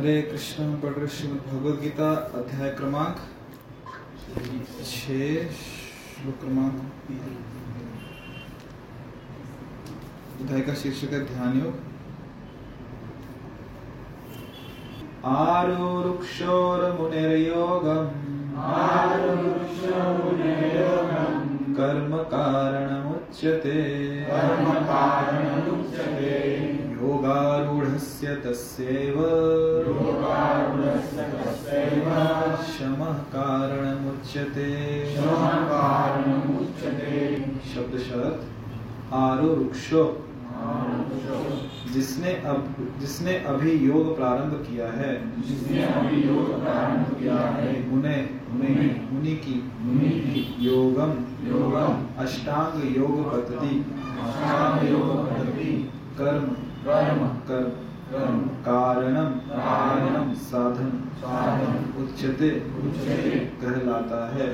हरे कृष्ण पढ़ रहे श्रीमद भगवद गीता अध्याय क्रमांक छः श्लोक क्रमांक अध्याय का शीर्षक है ध्यान योग। आरुरुक्षोरमुनिर्योगम् कर्म कारणमुच्यते। कर्मकारणमुच्यते योगारूढस्य तस्यैव। तस्यैव। शमः कारणमुच्यते। शब्दशः आरुरुक्षो। जिसने अब जिसने अभी योग प्रारंभ किया है जिसने अभी योग प्रारंभ किया है मुने मुने मुनि की मुनि की योगम। योगम। अष्टांग योग पद्धति। अष्टांग योग पद्धति। कर्म। कर्म कर्म कारणम कारणम साधन साधन उच्यते उच्यते कहलाता है।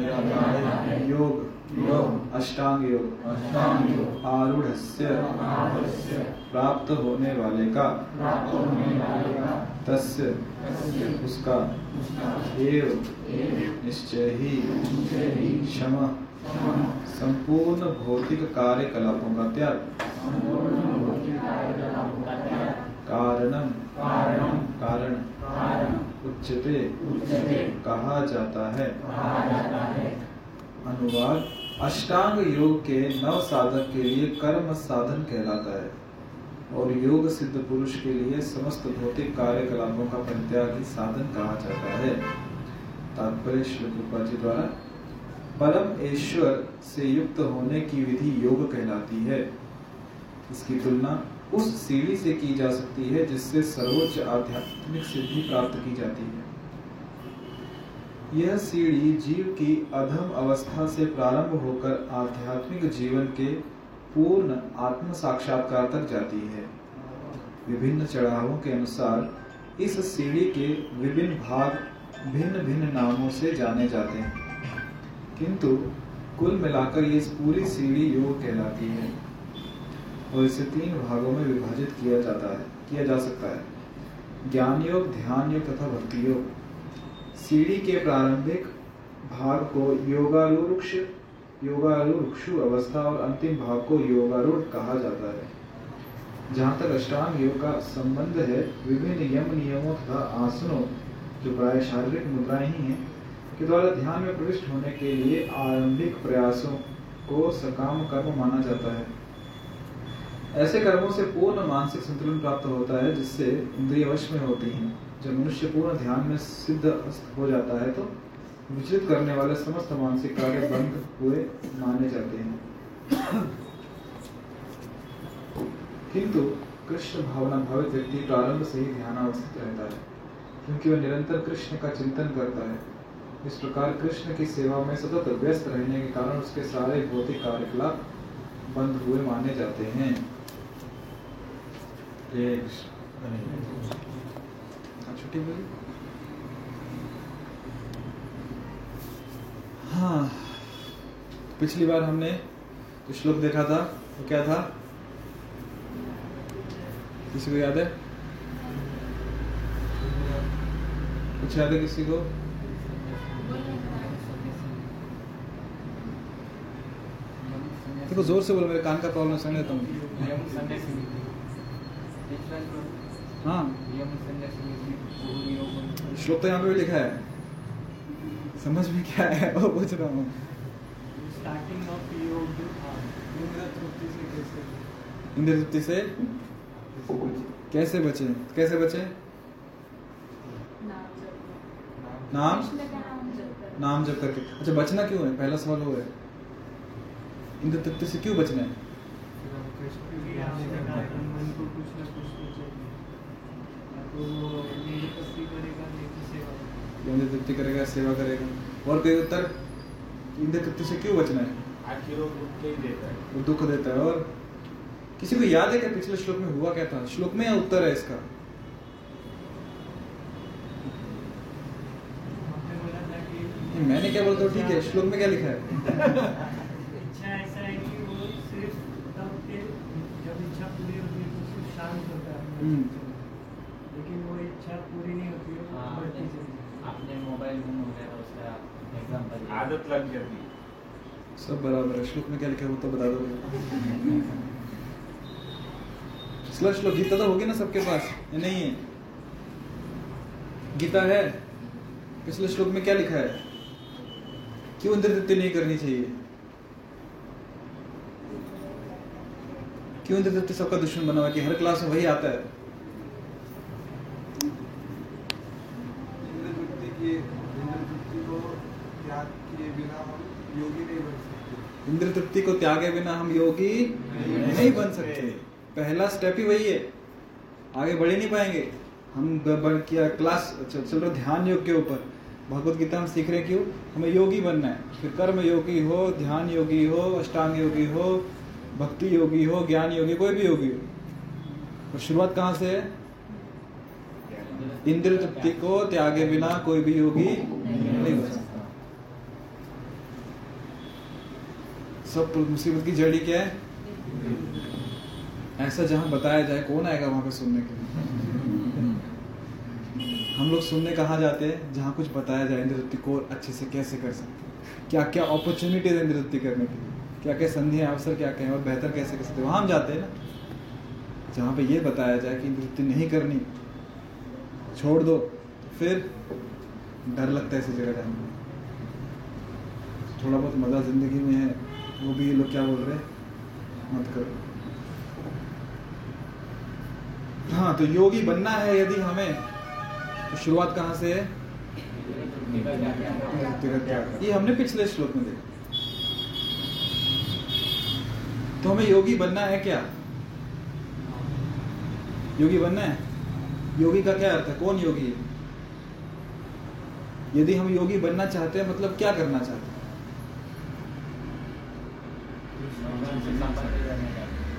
योग योग अष्टांग योग अष्टांग योग आवश्य प्राप्त होने वाले का प्राप्त होने वाले का तस्य उसका एव निश्चय ही क्षम संपूर्ण भौतिक कार्यकलापों का त्याग कारणम कारणम कारण। उच्चते उच्यते। कहा जाता है। कहा जाता है। अनुवाद अष्टांग योग के नव साधक के लिए कर्म साधन कहलाता है और योग सिद्ध पुरुष के लिए समस्त भौतिक कार्यकलापों का परित्याग साधन कहा जाता है। तात्पर्य श्री कृपा जी द्वारा परम ईश्वर से युक्त होने की विधि योग कहलाती है। इसकी तुलना उस सीढ़ी से की जा सकती है, जिससे सर्वोच्च आध्यात्मिक सिद्धि प्राप्त की जाती है। यह सीढ़ी जीव की अधम अवस्था से प्रारंभ होकर आध्यात्मिक जीवन के पूर्ण आत्म साक्षात्कार तक जाती है। विभिन्न चढ़ावों के अनुसार इस सीढ़ी के विभिन्न भाग भिन्न भिन्न नामों से जाने जाते हैं। किंतु कुल मिलाकर ये पूरी सीढ़ी योग कहलाती है। और इसे तीन भागों में विभाजित किया जाता है, किया जा सकता है। ज्ञान योग ध्यान योग तथा भक्ति योग सीढ़ी के प्रारंभिक भाग को योगारूढ़ योगारूढ़ अवस्था और अंतिम भाग को योगारूढ़ कहा जाता है। जहाँ तक अष्टांग योग का संबंध है, विभिन्न यम नियमों तथा आसनों, जो प्राय शारीरिक मुद्राएँ ही हैं, के द्वारा ध्यान में प्रविष्ट होने के लिए आरंभिक प्रयासों को सकाम कर्म माना जाता है। ऐसे कर्मों से पूर्ण मानसिक संतुलन प्राप्त होता है, जिससे इंद्रिय वश में होती हैं। जब मनुष्य पूर्ण ध्यान में सिद्ध हो जाता है तो विचलित करने वाले समस्त मानसिक कार्य बंद हुए माने जाते हैं। किंतु कृष्ण भावना भावित व्यक्ति प्रारंभ से ही ध्यान अवस्थित रहता है, क्योंकि वह निरंतर कृष्ण का चिंतन करता है। इस प्रकार कृष्ण की सेवा में सतत व्यस्त रहने के कारण उसके सारे भौतिक कार्यकलाप बंद हुए माने जाते हैं। छुट्टी बोली हाँ। पिछली बार हमने जो श्लोक देखा था वो क्या था? किसी को याद है? कुछ याद है किसी को? देखो ज़ोर से बोलो मेरे कान का प्रॉब्लम समझ लेता हूँ। हाँ। श्लोक तो यहाँ पे भी लिखा है। समझ में क्या है? वो पूछ रहा हूँ। इंद्र तृप्ति से कैसे बचे? कैसे बचे? नाम? नाम जब करके। अच्छा बचना क्यों है? पहला सवाल वो है। इंद्र तृप्ति से क्यों बचना है? मन को कुछ ना कुछ तो चाहिए तो वो इंद्र तृप्ति करेगा सेवा इंद्र तृप्ति करेगा। सेवा करेगा और उत्तर? इंद्र तृप्ति से क्यों बचना है? आखिर वो दुख ही देता है। वो दुख देता है। और किसी को याद है क्या पिछले श्लोक में हुआ क्या था? श्लोक में या उत्तर है इसका। बोला था मैंने क्या बोलता हूँ ठीक है श्लोक में क्या लिखा है? हम्म। लेकिन वो इच्छा पूरी नहीं होती है हाँ, आपने मोबाइल गुम हो गया उसका एग्जांपल आदत लग जाती सब बराबर है। श्लोक में क्या लिखा वो तो बता दो। श्लोक गीता तो होगी ना सबके पास? ये नहीं है? गीता है? पिछले श्लोक में क्या लिखा है? क्यों इंद्र नहीं करनी चाहिए? क्यों इंद्र तृप्ति सबका दुश्मन बना हुआ कि हर क्लास में वही आता है? इंद्र तृप्ति को त्यागे बिना हम योगी नहीं बन सकते। पहला स्टेप ही वही है। आगे बढ़ ही नहीं पाएँगे। हम किया क्लास चल चल रहे ध्यान योग के ऊपर। भगवत गीता हम सीख रहे क्यों हमें योगी बनना है। फिर कर्म योगी हो, ध्यान योगी हो, अष्टांग योगी हो भक्ति योगी हो, ज्ञान योगी, कोई भी योगी हो। तो शुरुआत कहाँ से है? इंद्र तृप्ति को त्यागे बिना कोई भी योगी नहीं बन सकता। सब मुसीबत की जड़ी क्या है? ऐसा जहाँ बताया जाए, कौन आएगा वहाँ पे सुनने के लिए? हम लोग सुनने कहाँ जाते हैं? जहाँ कुछ बताया जाए नृत्य को अच्छे से कैसे कर सकते हैं? क्या क्या अपॉर्चुनिटी है नृत्य करने के लिए? क्या क्या संधि अवसर क्या क्या है और बेहतर कैसे कर सकते वहाँ हम जाते हैं ना। जहाँ पे ये बताया जाए कि नृत्य नहीं करनी छोड़ दो फिर डर लगता है ऐसी जगह जाने में। थोड़ा बहुत मज़ा ज़िंदगी में है वो भी ये लोग क्या बोल रहे हैं? मत करो। हाँ तो योगी बनना है यदि हमें तो शुरुआत कहाँ से है? ये हमने पिछले श्लोक में देखा। तो हमें योगी बनना है क्या? योगी बनना है? योगी का क्या अर्थ है? कौन योगी है? यदि हम योगी बनना चाहते हैं मतलब क्या करना चाहते हैं?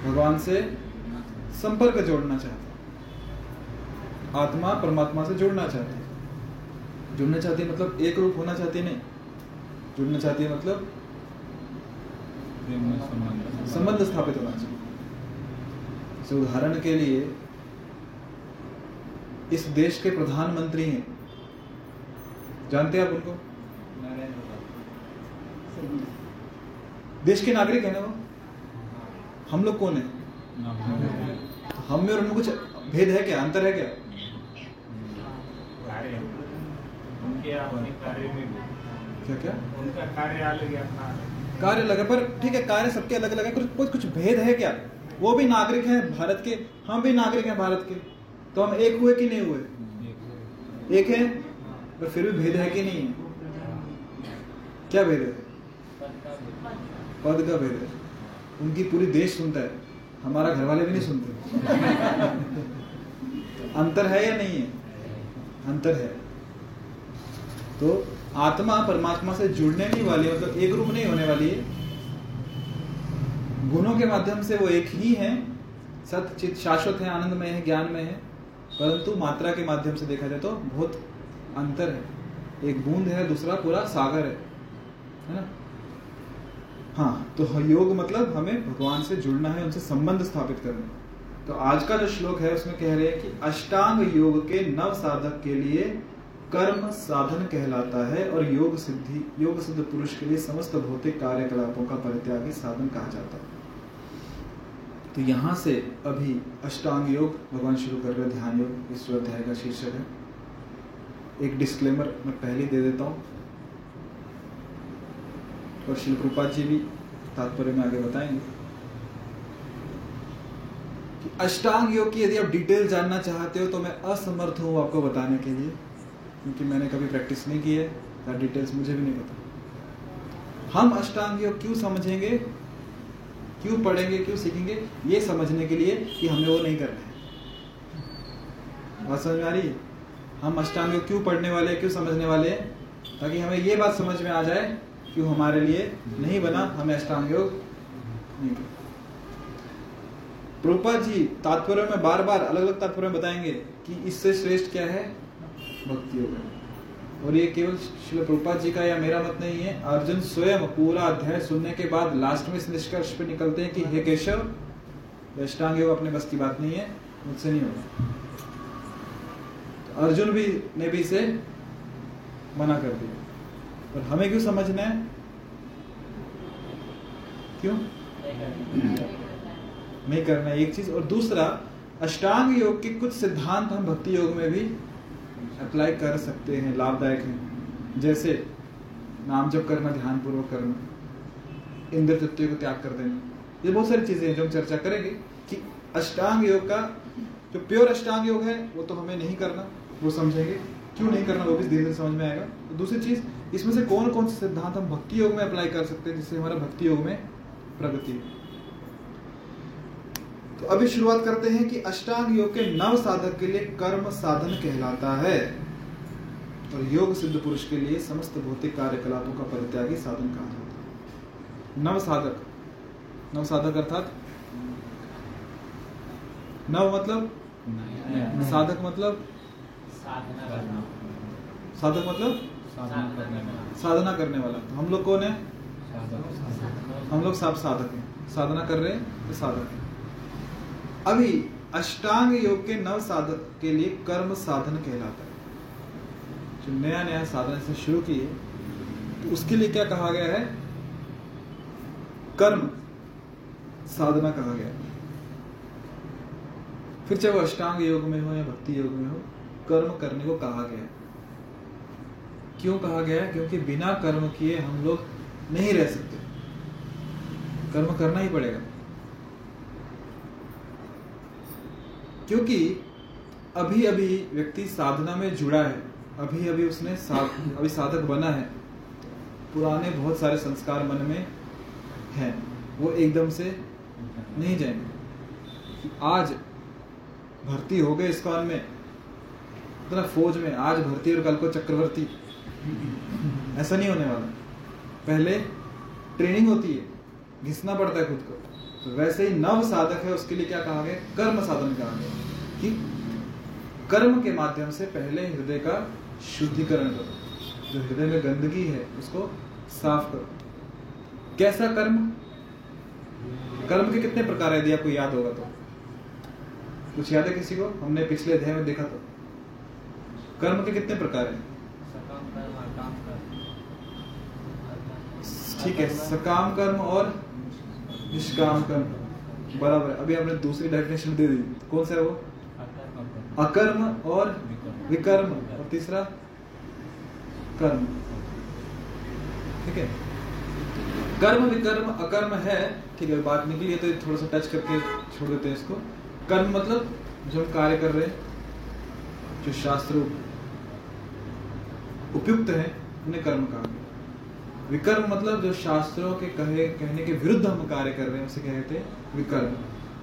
भगवान से संपर्क जोड़ना चाहते हैं। आत्मा परमात्मा से जुड़ना चाहते है। जुड़ना चाहती है मतलब एक रूप होना चाहती नहीं। जुड़ना चाहती है मतलब संबंध स्थापित होना चाहिए। so, उदाहरण के लिए इस देश के प्रधानमंत्री हैं। जानते हैं आप उनको? देश के नागरिक है ना वो? हम लोग कौन है? हम में और उनमें कुछ भेद है क्या? अंतर है क्या? उनके कार्य में क्या क्या उनका कार्य अलग है। अपना कार्य अलग है पर ठीक है, कार्य सबके अलग अलग है, कुछ कुछ भेद है क्या? वो भी नागरिक हैं भारत के, हम भी नागरिक हैं भारत के। तो हम एक हुए कि नहीं हुए? एक है, पर फिर भी भेद है कि नहीं है? क्या भेद है? पद का भेद है। उनकी पूरी देश सुनता है, हमारा घर वाले भी नहीं सुनते। अंतर है या नहीं है? अंतर है। तो आत्मा परमात्मा से जुड़ने नहीं वाली मतलब एक रूप नहीं होने वाली है। गुणों के माध्यम से वो एक ही है, सत, चित, शाश्वत है, आनंदमय है ज्ञान में है, परंतु मात्रा के माध्यम से देखा जाए तो बहुत अंतर है। एक बूंद है, दूसरा पूरा सागर है है ना? हाँ तो योग मतलब हमें भगवान से जुड़ना है, उनसे संबंध स्थापित करना तो आज का जो श्लोक है, उसमें कह रहे हैं कि अष्टांग योग के नव साधक के लिए कर्म साधन कहलाता है और योग सिद्धि, योग सिद्ध पुरुष के लिए समस्त भौतिक कार्यकलापों का परित्यागी साधन कहा जाता है। तो यहाँ से अभी अष्टांग योग, भगवान शुरू कर रहे ध्यान योग, इस अध्याय का शीर्षक है। एक डिस्क्लेमर मैं पहले दे देता हूँ। और शिल कृपा जी भी तात्पर्य में आगे बताएँगे कि अष्टांग योग की यदि आप डिटेल जानना चाहते हो तो मैं असमर्थ हूँ आपको बताने के लिए। क्योंकि मैंने कभी प्रैक्टिस नहीं की है। या डिटेल्स मुझे भी नहीं पता। हम अष्टांग योग क्यों समझेंगे? क्यों पढ़ेंगे? क्यों सीखेंगे? ये समझने के लिए कि हमें वो नहीं करना है। बात समझ में आ रही है? हम अष्टांग योग क्यों पढ़ने वाले क्यों समझने वाले हैं? ताकि हमें ये बात समझ में आ जाए कि हमारे लिए नहीं बना, हमें अष्टांग योग नहीं प्रभुपाद जी, तात्पर्य में बार बार अलग अलग तात्पर्य में बताएँगे कि इससे श्रेष्ठ क्या है? भक्ति योग है और ये केवल शिल प्रभुपाद जी का या मेरा मत नहीं है, अर्जुन स्वयं पूरा अध्याय सुनने के बाद लास्ट में इस निष्कर्ष पे निकलते हैं कि, हे केशव अष्टांग योग अपने बस की बात नहीं है, मुझसे नहीं होगा। तो अर्जुन भी, ने भी इसे मना कर दिया। और हमें क्यों समझना है? क्यों? नहीं करना एक चीज़ और दूसरा, अष्टांग योग के कुछ सिद्धांत हम भक्ति योग में भी अप्लाई कर सकते हैं, लाभदायक हैं। जैसे नाम जप करना ध्यान पूर्वक करना इंद्र तत्व को त्याग कर देना। ये बहुत सारी चीज़ें हैं जो हम चर्चा करेंगे कि अष्टांग योग का जो प्योर अष्टांग योग है, वो तो हमें नहीं करना, वो समझेंगे। क्यों नहीं करना, वो भी धीरे धीरे समझ में आएगा। तो दूसरी चीज़, इसमें से कौन कौन से सिद्धांत हम भक्ति योग में अप्लाई कर सकते हैं, जिससे हमारा भक्ति योग में प्रगति हो? तो अभी शुरुआत करते हैं कि अष्टांग योग के नव साधक के लिए कर्म साधन कहलाता है। और योग सिद्ध पुरुष के लिए समस्त भौतिक कार्यकलापों का परित्यागी साधन कहा जाता है। नव साधक। नव साधक अर्थात? नव मतलब? साधक मतलब? साधक मतलब? साधना करने वाला। साधना करने वाला। तो हम लोग कौन है? हम लोग सब साधक हैं। साधना कर रहे हैं तो साधक हैं। अभी अष्टांग योग के नव साधन के लिए कर्म साधन कहलाता है। जो नया नया साधन से शुरू किए तो उसके लिए क्या कहा गया है? कर्म साधना कहा गया है। फिर चाहे वो अष्टांग योग में हो या भक्ति योग में हो, कर्म करने को कहा गया है। क्यों कहा गया है? क्योंकि बिना कर्म किए हम लोग नहीं रह सकते। कर्म करना ही पड़ेगा। क्योंकि अभी अभी व्यक्ति साधना में जुड़ा है अभी अभी उसने सा, अभी साधक बना है। पुराने बहुत सारे संस्कार मन में हैं वो एकदम से नहीं जाएँगे। आज भर्ती हो गए इस्कॉन में इतना फौज में आज भर्ती और कल को चक्रवर्ती। ऐसा नहीं होने वाला। पहले ट्रेनिंग होती है घिसना पड़ता है खुद को। तो वैसे ही नव साधक है उसके लिए क्या कहा गया कर्म साधन कहा गया कि कर्म के माध्यम से पहले हृदय का शुद्धिकरण करो। जो हृदय में गंदगी है उसको साफ़ करो। कैसा कर्म? कर्म के कितने प्रकार है यदि आपको याद होगा तो। कुछ याद है किसी को? हमने पिछले अध्याय में देखा तो कर्म के कितने प्रकार हैं? ठीक है सकाम कर्म और निष्काम कर्म बराबर अभी आपने दूसरी डेफिनेशन दे दी। कौन सा है वो? अकर्म और विकर्म। और तीसरा? कर्म। ठीक है? कर्म, विकर्म, अकर्म है। ठीक है, बात निकली है तो थोड़ा सा टच करके छोड़ देते हैं इसको। कर्म मतलब जो हम कार्य कर रहे हैं, जो शास्त्र उपयुक्त है, उन्हें कर्म कहा गया। विकर्म मतलब जो शास्त्रों के कहे, कहने के विरुद्ध हम कार्य कर रहे हैं, उसे कहते हैं विकर्म।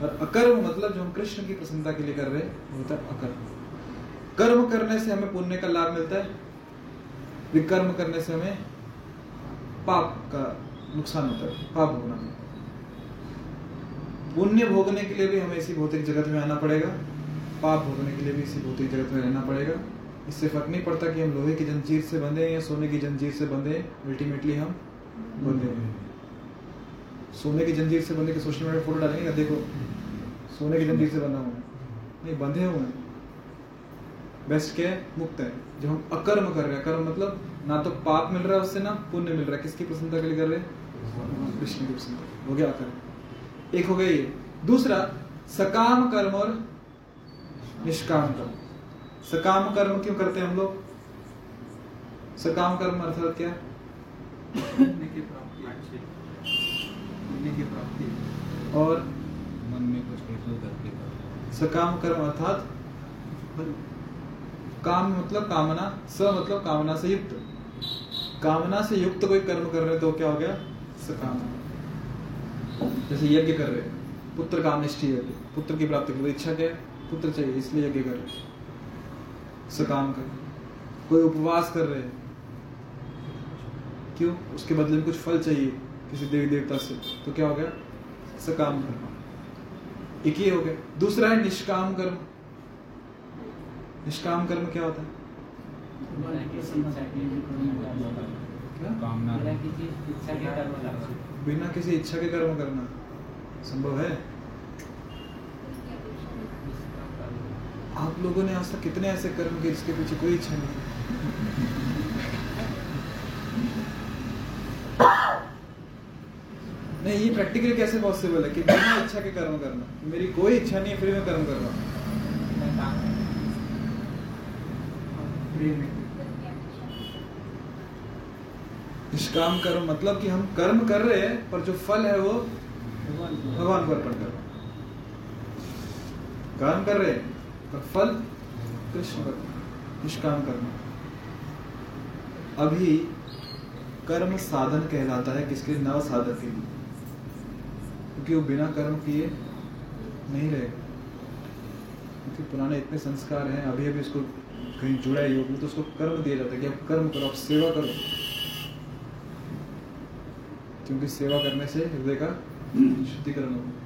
और अकर्म मतलब जो हम कृष्ण की प्रसन्नता के लिए कर रहे हैं, वो होता है अकर्म। कर्म करने से हमें पुण्य का लाभ मिलता है, विकर्म करने से हमें पाप का नुकसान होता है, पाप भोगना। पुण्य भोगने के लिए भी हमें इसी भौतिक जगत में आना पड़ेगा, पाप भोगने के लिए भी इसी भौतिक जगत में रहना पड़ेगा। इससे फ़र्क नहीं पड़ता कि हम लोहे की जंजीर से बंधे हैं या सोने की जंजीर से बंधे अल्टीमेटली हम बंधे हुए हैं। सोने की जंजीर से बंधे के सोशल मीडिया फ़ोटो डालेंगे ना, देखो। सोने की जंजीर से बंधा हुआ है। नहीं, बंधे हुए हैं। बेस्ट क्या है? मुक्त है। जब हम अकर्म कर रहे हैं कर्म मतलब ना तो पाप मिल रहा है उससे, ना पुण्य मिल रहा है। किसकी प्रसन्नता के लिए कर रहे हैं? कृष्ण की प्रसन्नता। हो गया अकर्म। एक हो गया ये। दूसरा, सकाम कर्म और निष्काम कर्म। सकाम कर्म क्यों करते हैं हम लोग? सकाम कर्म अर्थात क्या? पुण्य की प्राप्ति। पुण्य की प्राप्ति। और मन में कुछ हेतु करके सकाम कर्म अर्थात काम मतलब कामना स मतलब कामना से युक्त। कामना से युक्त कोई कर्म कर रहे तो क्या हो गया? सकाम जैसे यज्ञ कर रहे पुत्र कामनिष्ठी यज्ञ। पुत्र की प्राप्ति के लिए इच्छा क्या है? पुत्र चाहिए इसलिए यज्ञ कर रहे सकाम कर। कोई उपवास कर रहे हैं। क्यों? उसके बदले में कुछ फल चाहिए किसी देवी देवता से। तो क्या हो गया? सकाम कर्म एक ही हो गया। दूसरा है निष्काम कर्म। निष्काम कर्म क्या होता है? बिना किसी इच्छा के कर्म करना। संभव कामना आप लोगों ने आज तक कितने ऐसे कर्म किए जिसके पीछे कोई इच्छा नहीं? नहीं ये प्रैक्टिकली कैसे पॉसिबल है कि बिना इच्छा के कर्म करना? मेरी कोई इच्छा नहीं है फिर मैं कर्म कर रहा हूँ। निष्काम कर्म मतलब कि हम कर्म कर रहे हैं पर जो फल है वो भगवान को अर्पण कर रहा कर्म कर रहे हैं। पर फल कृष्ण निष्काम कर्म अभी कर्म साधन कहलाता है किसके नव साधक के लिए। क्योंकि वो बिना कर्म किए नहीं रहेगा क्योंकि पुराने इतने संस्कार हैं, अभी अभी उसको कहीं जुड़ा है योग में तो उसको कर्म दिया जाता है कि आप कर्म करो आप सेवा करो। क्योंकि सेवा करने से हृदय का शुद्धिकरण होगा।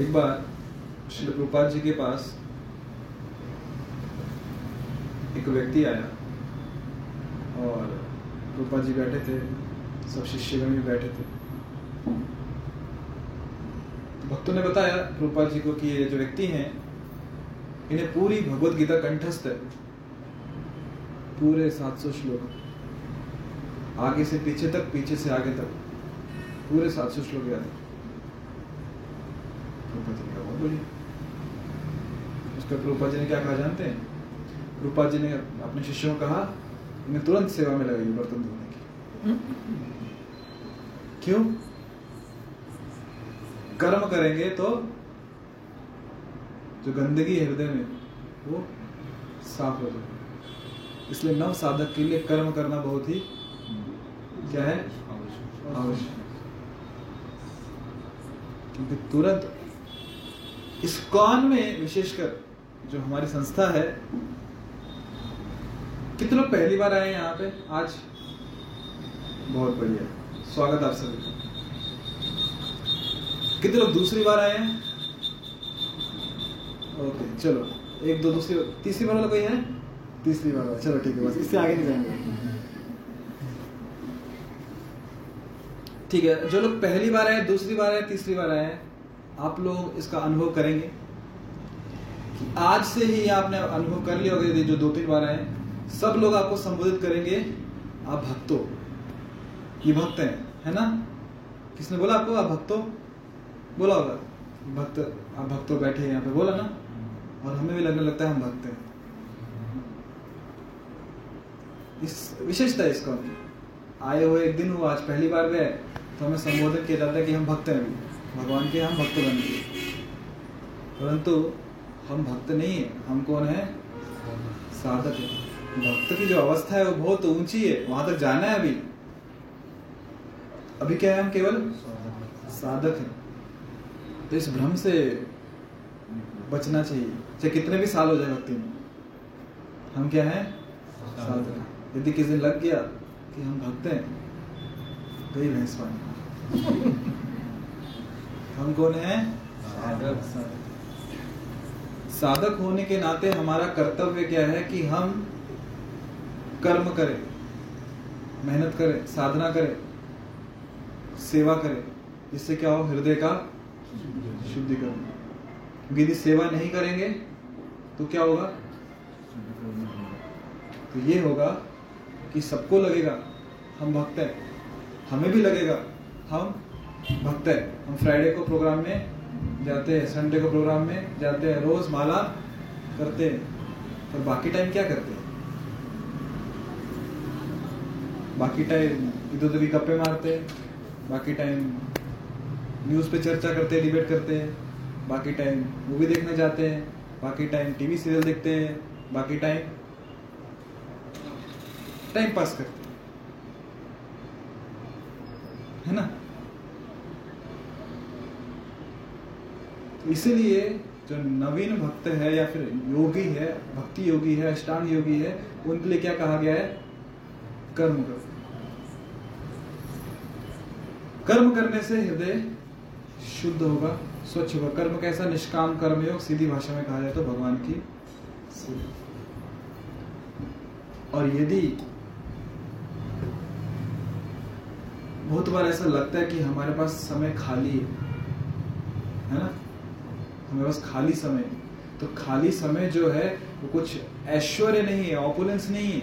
एक बार श्री प्रभुपाद जी के पास एक व्यक्ति आया और प्रभुपाद जी बैठे थे, सब शिष्यगण भी बैठे थे। भक्तों ने बताया प्रभुपाद जी को कि ये जो व्यक्ति हैं, इन्हें पूरी भगवत गीता कंठस्थ है। पूरे 700 श्लोक। आगे से पीछे तक, पीछे से आगे तक। पूरे 700 श्लोक याद है। प्रभुपाद जी ने कहा बहुत बढ़िया। उसका प्रभुपाद जी ने क्या कहा जानते हैं? रूपा जी ने अपने शिष्यों को कहा इन्हें तुरंत सेवा में लगाइए बर्तन धोने की क्यों? कर्म करेंगे तो जो गंदगी है हृदय में वो साफ़ हो जाए इसलिए नव साधक के लिए कर्म करना बहुत ही क्या है। आवश्यक। क्योंकि तुरंत इस कौन में विशेषकर जो हमारी संस्था है, कितने लोग पहली बार आए हैं यहाँ पे? आज? बहुत बढ़िया। स्वागत आप सभी का। कितने लोग दूसरी बार आए हैं? ओके, चलो। एक, दो, दूसरी तीसरी बार वाला कोई है? तीसरी बार वाला। चलो, ठीक है, बस इससे आगे नहीं जाएँगे। ठीक है, जो लोग पहली बार आए, दूसरी बार आए, तीसरी बार आए आप लोग इसका अनुभव करेंगे? कि आज से ही आपने अनुभव कर लिया होगा, यदि जो दो तीन बार आए, सब लोग आपको संबोधित करेंगे, आप भक्तो। ये भक्त हैं, है ना? किसने बोला आपको, आप भक्तो? बोला होगा, भक्त, आप भक्तो बैठे हैं यहाँ पे, बोला ना? और हमें भी लगने लगता है हम भक्त हैं। इस, विशेषता इसका। आए हुए एक दिन हुआ, आज पहली बार गए तो हमें संबोधन किया जाता है कि हम भक्त हैं अभी। भगवान के हम भक्त बन गए। परंतु हम भक्त नहीं है, हम कौन है? साधक है। भक्त की जो अवस्था है, वो बहुत ऊँची है, वहाँ तक जाना है अभी। अभी क्या है हम केवल? साधक हैं। तो इस भ्रम से बचना चाहिए। चाहे कितने भी साल हो जाए भक्ति में। हम क्या हैं? साधक यदि किसी दिन लग गया कि हम भक्त हैं गई भैंस पानी हम कौन है? साधक। साधक। होने के नाते हमारा कर्तव्य क्या है कि हम कर्म करें, मेहनत करें, साधना करें, सेवा करें, जिससे क्या हो, हृदय का शुद्धिकरण। क्योंकि यदि सेवा नहीं करेंगे तो क्या होगा? तो ये होगा कि सबको लगेगा, हम भक्त हैं। हमें भी लगेगा, हम भक्त हैं हम फ्राइडे को प्रोग्राम में जाते हैं संडे को प्रोग्राम में जाते हैं, रोज माला करते हैं। और बाकी टाइम क्या करते हैं? बाकी टाइम इधर उधर की गप्पे मारते हैं, बाकी टाइम न्यूज़ पे चर्चा करते हैं डिबेट करते हैं, बाकी टाइम मूवी देखने जाते हैं, बाकी टाइम टीवी सीरियल देखते हैं, बाकी टाइम टाइम पास करते हैं। है ना? इसीलिए जो नवीन भक्त है या फिर योगी है, भक्ति योगी है, अष्टांग योगी है, उनके लिए क्या कहा गया है? कर्म करो कर्म करने से हृदय शुद्ध होगा, स्वच्छ होगा। कर्म कैसा? निष्काम कर्म योग सीधी भाषा में कहा जाए तो भगवान की और यदि बहुत बार ऐसा लगता है कि हमारे पास समय खाली है है ना? हमारे पास खाली समय है। तो खाली समय जो है वो कुछ ऐश्वर्य नहीं है ऑपुलेंस नहीं है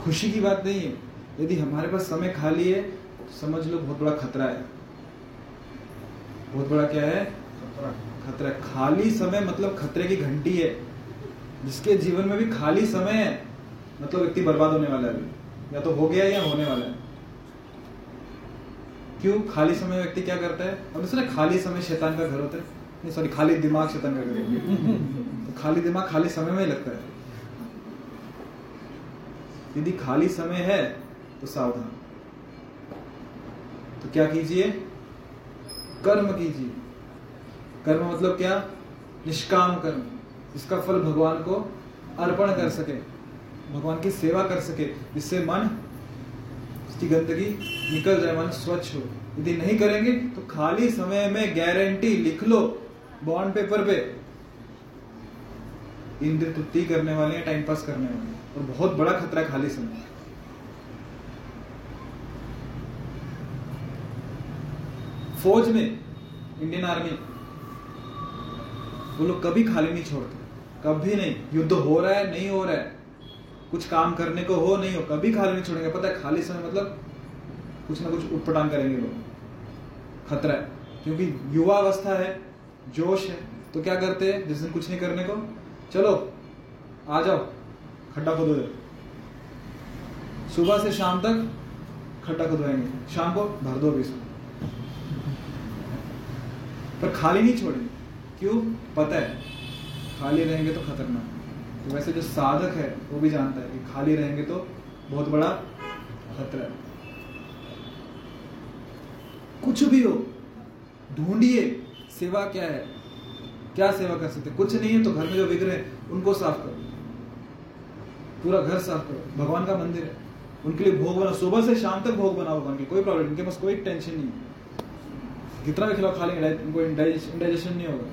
खुशी की बात नहीं है। यदि हमारे पास समय खाली है समझ लो बहुत बड़ा खतरा है। बहुत बड़ा क्या है? खतरा। खाली समय मतलब खतरे की घंटी है जिसके जीवन में भी खाली समय है। मतलब व्यक्ति बर्बाद होने वाला है अभी। या तो हो गया या होने वाला है। क्यों? खाली समय व्यक्ति क्या करता है? और खाली समय शैतान का घर होता है। नहीं सॉरी खाली दिमाग से का घर तो खाली दिमाग खाली समय में ही लगता है। यदि खाली समय है तो सावधान। तो क्या कीजिए? कर्म कीजिए। कर्म मतलब क्या? निष्काम कर्म इसका फल भगवान को अर्पण कर सके, भगवान की सेवा कर सके, जिससे मन उसकी गंदगी निकल जाए, मन स्वच्छ हो। यदि नहीं करेंगे तो खाली समय में गारंटी लिख लो। बॉन्ड पेपर पे इंद्र तुत्ती करने वाले हैं टाइम पास करने वाले। हैं और बहुत बड़ा खतरा है खाली समय। फौज में इंडियन आर्मी वो लोग कभी खाली नहीं छोड़ते। कभी नहीं। युद्ध हो रहा है, नहीं हो रहा है। कुछ काम करने को हो, नहीं हो, कभी खाली नहीं छोड़ेंगे। पता है, खाली समय मतलब कुछ ना कुछ उटपटांग करेंगे लोग। खतरा है। क्योंकि युवा अवस्था है जोश है। तो क्या करते हैं? जिस दिन कुछ नहीं करने को, चलो, आ जाओ खड्डा खोदो दे सुबह से शाम तक खड्डा खुदवाएँगे शाम को भर दो अभी पर खाली नहीं छोड़ेंगे। क्यों? पता है, खाली रहेंगे तो खतरनाक। तो वैसे जो साधक है, वो भी जानता है कि खाली रहेंगे तो बहुत बड़ा खतरा है। कुछ भी हो, ढूंढिए। सेवा क्या है? क्या सेवा कर सकते कुछ नहीं है तो घर में जो है, उनको साफ़ करो। पूरा घर साफ़ करो। भगवान का मंदिर है। उनके लिए भोग बनाओ। सुबह से शाम तक भोग बनाओ भगवान के कोई प्रॉब्लम इनके पास कोई टेंशन नहीं है। कितना भी खिलाओ खा लेंगे। उनको इंडाइजेशन नहीं होगा।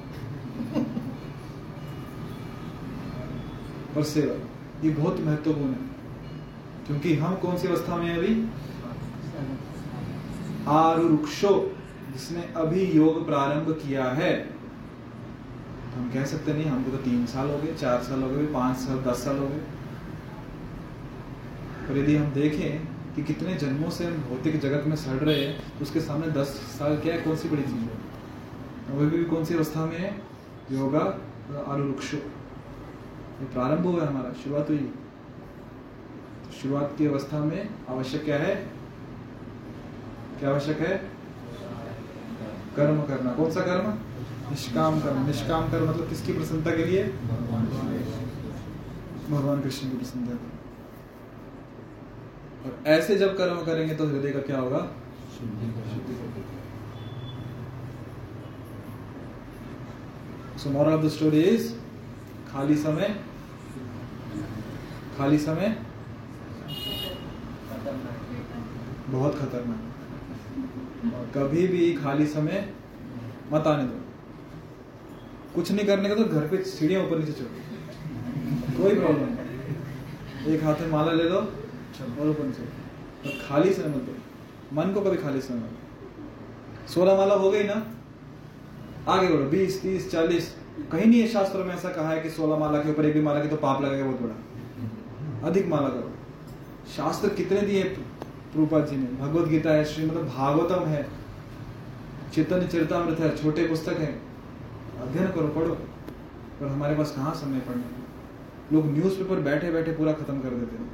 और सेवा। ये बहुत महत्वपूर्ण है। क्योंकि हम कौन सी अवस्था में हैं अभी? आरुक्षो जिसने अभी योग प्रारंभ किया है। हम कह सकते नहीं, हमको तो तीन साल हो गए, चार साल हो गए, पाँच साल, दस साल हो गए। पर यदि हम देखें कि कितने जन्मों से हम भौतिक जगत में सड़ रहे हैं तो उसके सामने दस साल क्या है, कौन सी बड़ी चीज़ है? वह भी कौन सी अवस्था में है? योगा आरुक्षो ये प्रारंभ हुआ है हमारा, शुरुआत हुई। तो शुरुआत की अवस्था में आवश्यक क्या है? क्या आवश्यक है? कर्म करना। कौन सा कर्म? निष्काम कर्म। निष्काम कर्म मतलब किसकी प्रसन्नता के लिए? भगवान कृष्ण की प्रसन्नता और ऐसे जब कर्म करेंगे तो हृदय का क्या होगा? So moral of the story is खाली समय खाली समय, बहुत खतरनाक। कभी भी खाली समय मत आने दो। कुछ नहीं करने का तो घर पे सीढ़ियाँ ऊपर नीचे चढ़ो। कोई प्रॉब्लम नहीं। एक हाथ में माला ले लो और ऊपर नीचे और खाली समय मत दो। मन को कभी खाली समय सोलह माला हो गई ना? आगे बढ़ो। बीस, तीस, चालीस। कहीं नहीं है शास्त्रों में ऐसा कहा है कि सोलह माला के ऊपर एक भी माला की तो पाप लगेगा बहुत बड़ा अधिक माला करो। शास्त्र कितने दिए? रूपा जी ने भगवत गीता है, श्री मतलब भागवतम है चैतन्य चरितमृत है, छोटे पुस्तक है। अध्ययन करो, पढ़ो। पर हमारे पास कहाँ समय पढ़ने का? लोग न्यूज़पेपर बैठे बैठे पूरा खत्म कर देते हैं।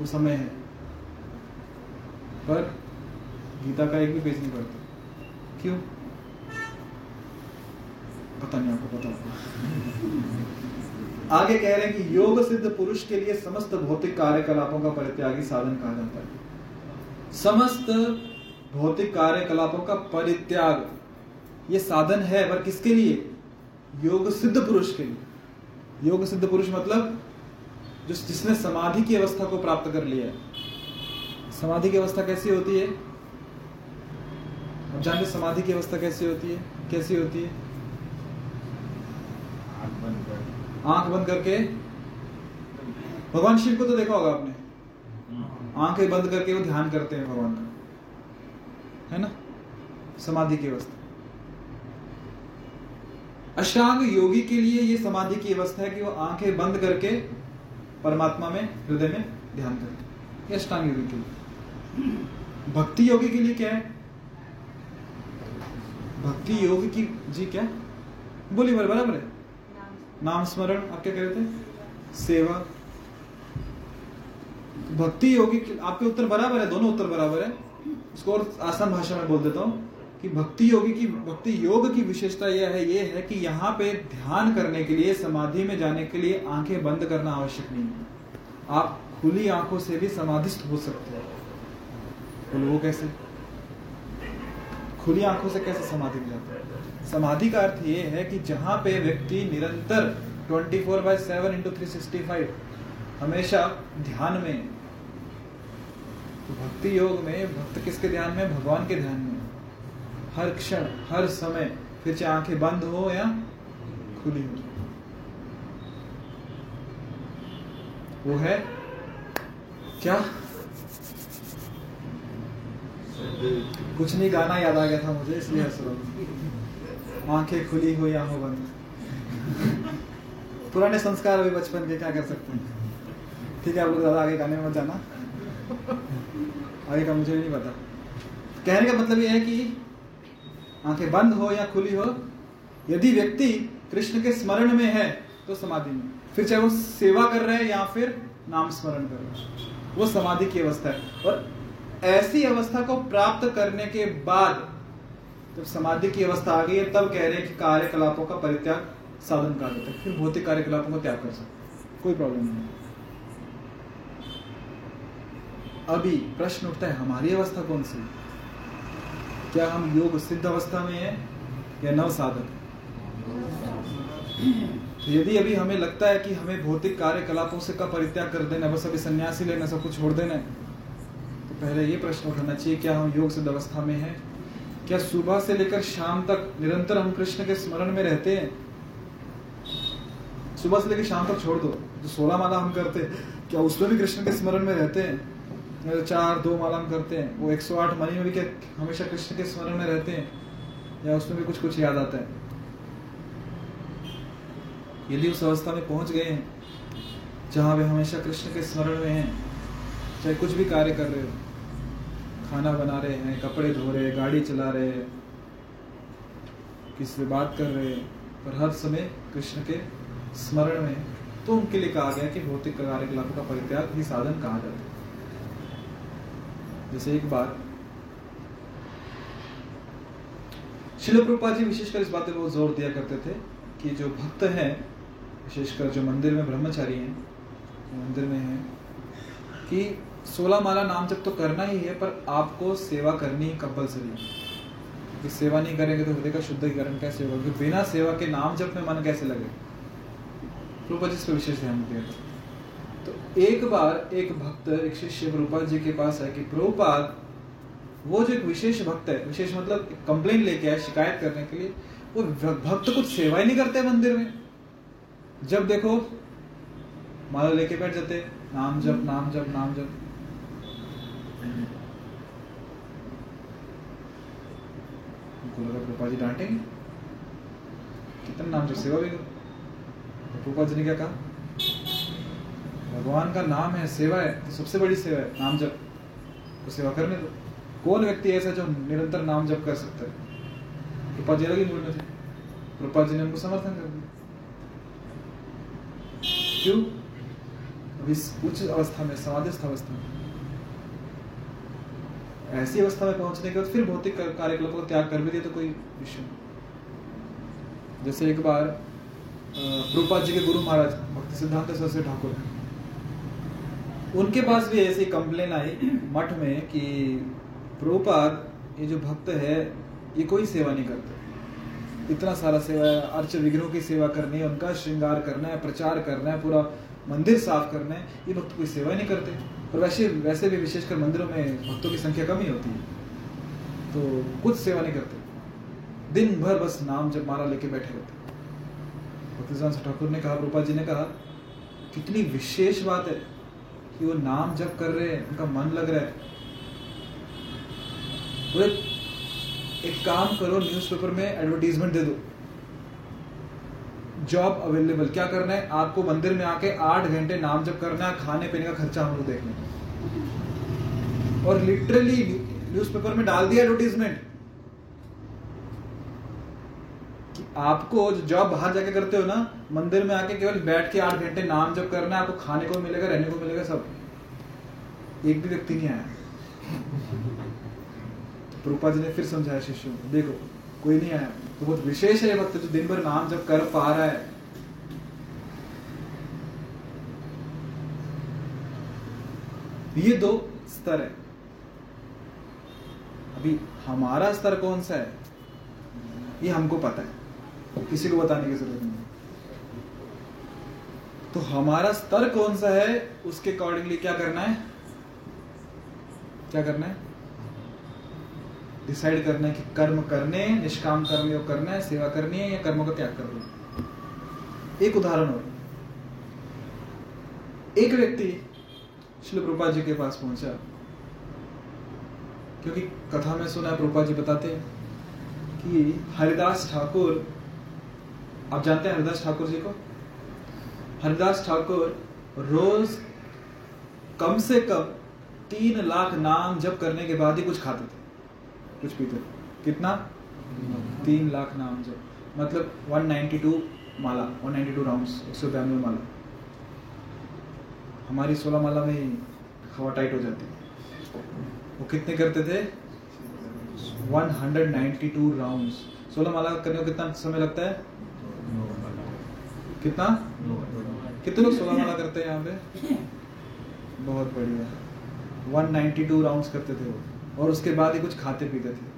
वो समय है। पर गीता का एक भी पेज नहीं पढ़ते। क्यों? पता नहीं, आपको पता होगा। आगे कह रहे हैं कि योग सिद्ध पुरुष के लिए समस्त भौतिक कार्यकलापों का परित्यागी साधन कहा जाता है। समस्त भौतिक कार्यकलापों का परित्याग। ये साधन है पर किसके लिए? योग सिद्ध पुरुष के लिए। योग सिद्ध पुरुष मतलब जो जिसने समाधि की अवस्था को प्राप्त कर लिया है। समाधि की अवस्था कैसी होती है? आप जानते समाधि की अवस्था कैसी होती है? कैसी होती है? आँख बंद करके? भगवान शिव को तो देखा होगा आपने। आँखें बंद करके वो ध्यान करते हैं भगवान का। है ना? समाधि की अवस्था। अष्टांग योगी के लिए ये समाधि की अवस्था है कि वो आँखें बंद करके परमात्मा में हृदय में ध्यान करते हैं। ये अष्टांग योगी के लिए। भक्ति योगी के लिए क्या है? भक्ति योग की जी क्या? बोलिए बराबर बराबर है। नाम स्मरण आप क्या कह रहे थे? सेवा। भक्ति योगी आपके उत्तर बराबर है, दोनों उत्तर बराबर है। इसको और आसान भाषा में बोल देता हूँ कि भक्ति योगी की भक्ति योग की विशेषता यह है ये है कि यहाँ पे ध्यान करने के लिए, समाधि में जाने के लिए आँखें बंद करना आवश्यक नहीं है। आप खुली आँखों से भी समाधिस्थ हो सकते हैं। बोलो वो कैसे? खुली आँखों से कैसे समाधि में जाते हैं? समाधि का अर्थ ये है कि जहाँ पे व्यक्ति निरंतर 24 four by seven into three हमेशा ध्यान में। तो भक्ति योग में, भक्त किसके ध्यान में? भगवान के ध्यान में। हर क्षण, हर समय, फिर चाहे आँखें बंद हो या खुली हो। वो है क्या? कुछ नहीं, गाना याद आ गया था मुझे, इसलिए हंस रहा। आँखें खुली हो या हो बंद। पुराने संस्कार अभी बचपन के, क्या कर सकते हैं? ठीक है, आप लोग ज़्यादा आगे गाने में जाना। आगे का मुझे भी नहीं पता। कहने का मतलब यह है कि आँखें बंद हो या खुली हो, यदि व्यक्ति कृष्ण के स्मरण में है तो समाधि में। फिर चाहे वो सेवा कर रहे हैं या फिर नाम स्मरण कर रहे हैं। वो समाधि की अवस्था है। और ऐसी अवस्था को प्राप्त करने के बाद जब समाधि की अवस्था आ गई है, तब कह रहे हैं कि कार्यकलापों का परित्याग साधन जाता है। फिर भौतिक कार्यकलापों का त्याग कर सकते कोई प्रॉब्लम नहीं अभी प्रश्न उठता है, हमारी अवस्था कौन सी? क्या हम योग सिद्ध अवस्था में है या नव साधक? तो यदि अभी हमें लगता है कि हमें भौतिक कार्यकलापों से का परित्याग कर देना बस अभी सन्यासी लेना, सब कुछ छोड़ देना है तो पहले ये प्रश्न उठाना चाहिए, क्या हम योग सिद्ध अवस्था में है? क्या सुबह से लेकर शाम तक निरंतर हम कृष्ण के स्मरण में रहते हैं? सुबह से लेकर शाम तक छोड़ दो, जो सोलह माला हम करते हैं, क्या उसमें भी कृष्ण के स्मरण में रहते हैं? जो चार, दो माला हम करते हैं। वो 108 मनी में भी क्या हमेशा कृष्ण के स्मरण में रहते हैं? या उसमें भी कुछ कुछ याद आता है? यदि उस अवस्था में पहुँच गए हैं, जहाँ वे हमेशा कृष्ण के स्मरण में हैं, चाहे कुछ भी कार्य कर रहे हो, खाना बना रहे हैं, कपड़े धो रहे हैं, गाड़ी चला रहे हैं, किसी से बात कर रहे हैं, पर हर समय कृष्ण के स्मरण में तो उनके लिए कहा गया कि भौतिक कार्यकलापों का परित्याग ही साधन कहा जाता है। जैसे एक बार। शिल प्रभुपाद जी विशेषकर इस बात पर बहुत ज़ोर दिया करते थे कि जो भक्त हैं, विशेषकर जो मंदिर में ब्रह्मचारी हैं मंदिर में हैं, कि सोलह माला नाम जब तो करना ही है, पर आपको सेवा करनी कंपलसरी है कि सेवा नहीं करेंगे तो हृदय का शुद्धिकरण कैसे होगा? क्योंकि बिना सेवा के नाम जब में मन कैसे लगे? जी इस पर विशेष ध्यान दिया था। एक बार एक भक्त, एक शिष्य रूपा जी के पास है कि, प्रभुपाद, वो जो एक विशेष भक्त है, विशेष मतलब कंप्लेन लेके आए शिकायत करने के लिए, वो भक्त कुछ सेवा ही नहीं करते मंदिर में। जब देखो, माला लेके बैठ जाते, नाम जप नाम जप, नाम लगा प्रभुपाद जी डांटेंगे। कितना नाम जप सेवा भी करो। तो जी ने क्या कहा? भगवान का नाम है, सेवा है तो सबसे बड़ी सेवा है, नाम जप। तो सेवा करने दो। कौन व्यक्ति ऐसा जो निरंतर नाम जप कर सकता है? कृपा जी अलग ही मूड में थे कृपा जी ने उनको समर्थन कर दिया। क्यों? अभी उच्च अवस्था में, समाधिस्थ अवस्था में। ऐसी अवस्था में पहुँचने के बाद फिर भौतिक कर- कार्यकलापों को त्याग कर भी दिया तो कोई विषय। जैसे एक बार रूपा जी के गुरु महाराज, भक्ति सिद्धांत सरस्वती ठाकुर उनके पास भी ऐसी कंप्लेन आई मठ में कि प्रभुपाद, ये जो भक्त है, ये कोई सेवा नहीं करते। इतना सारा सेवा है, अर्च विग्रहों की सेवा करनी है, उनका श्रृंगार करना है, प्रचार करना है, पूरा मंदिर साफ़ करना है, ये भक्त कोई सेवा नहीं करते। और वैसे वैसे भी विशेषकर मंदिरों में भक्तों की संख्या कम ही होती है। तो कुछ सेवा नहीं करते। दिन भर बस नाम जब मारा लेके बैठे रहते। भक्ति ठाकुर ने कहा रूपा जी ने कहा, कितनी विशेष बात है। कि वो नाम जप कर रहे हैं, उनका मन लग रहा है। बोले एक काम करो न्यूज़पेपर में एडवर्टीजमेंट दे दो। जॉब अवेलेबल क्या करना है? आपको मंदिर में आके आठ घंटे नाम जप करना है, खाने पीने का खर्चा हम लोग देख लेंगे और लिटरली न्यूज़पेपर में डाल दिया एडवर्टीजमेंट कि आपको जो जॉब बाहर जाके करते हो ना, मंदिर में आके केवल बैठ के आठ घंटे नाम जब करना है, आपको खाने को मिलेगा, रहने को मिलेगा, सब। एक भी व्यक्ति नहीं आया। रूपा जी ने फिर समझाया शिष्यों को, देखो, कोई नहीं आया। तो बहुत विशेष है भक्त जो दिन भर नाम जब कर पा रहा है। ये दो स्तर है। अभी हमारा स्तर कौन सा है, ये हमको पता है। किसी को बताने की ज़रूरत नहीं तो हमारा स्तर कौन सा है, उसके अकॉर्डिंगली क्या करना है? क्या करना है? डिसाइड करना है कि कर्म करने, निष्काम कर्म योग करना है, सेवा करनी है या कर्मों का त्याग करना है। एक उदाहरण और। एक व्यक्ति श्री प्रभुपाद जी के पास पहुँचा। क्योंकि कथा में सुना है, प्रभुपाद जी बताते हैं कि हरिदास ठाकुर आप जानते हैं हरिदास ठाकुर जी को? हरिदास ठाकुर रोज कम से कम तीन लाख नाम जप करने के बाद ही कुछ खाते थे। कुछ पीते थे। कितना? तीन लाख नाम जप मतलब 192 माला 192 राउंड्स एक सौ बयानवे माला। हमारी सोलह माला में हवा टाइट हो जाती। है वो कितने करते थे? 192 राउंड्स सोलह माला करने को कितना समय लगता है? कितना? कितने लोग सोलह माला करते हैं यहाँ पे? बहुत बढ़िया। 192 राउंड्स करते थे वो। और उसके बाद ही कुछ खाते पीते थे।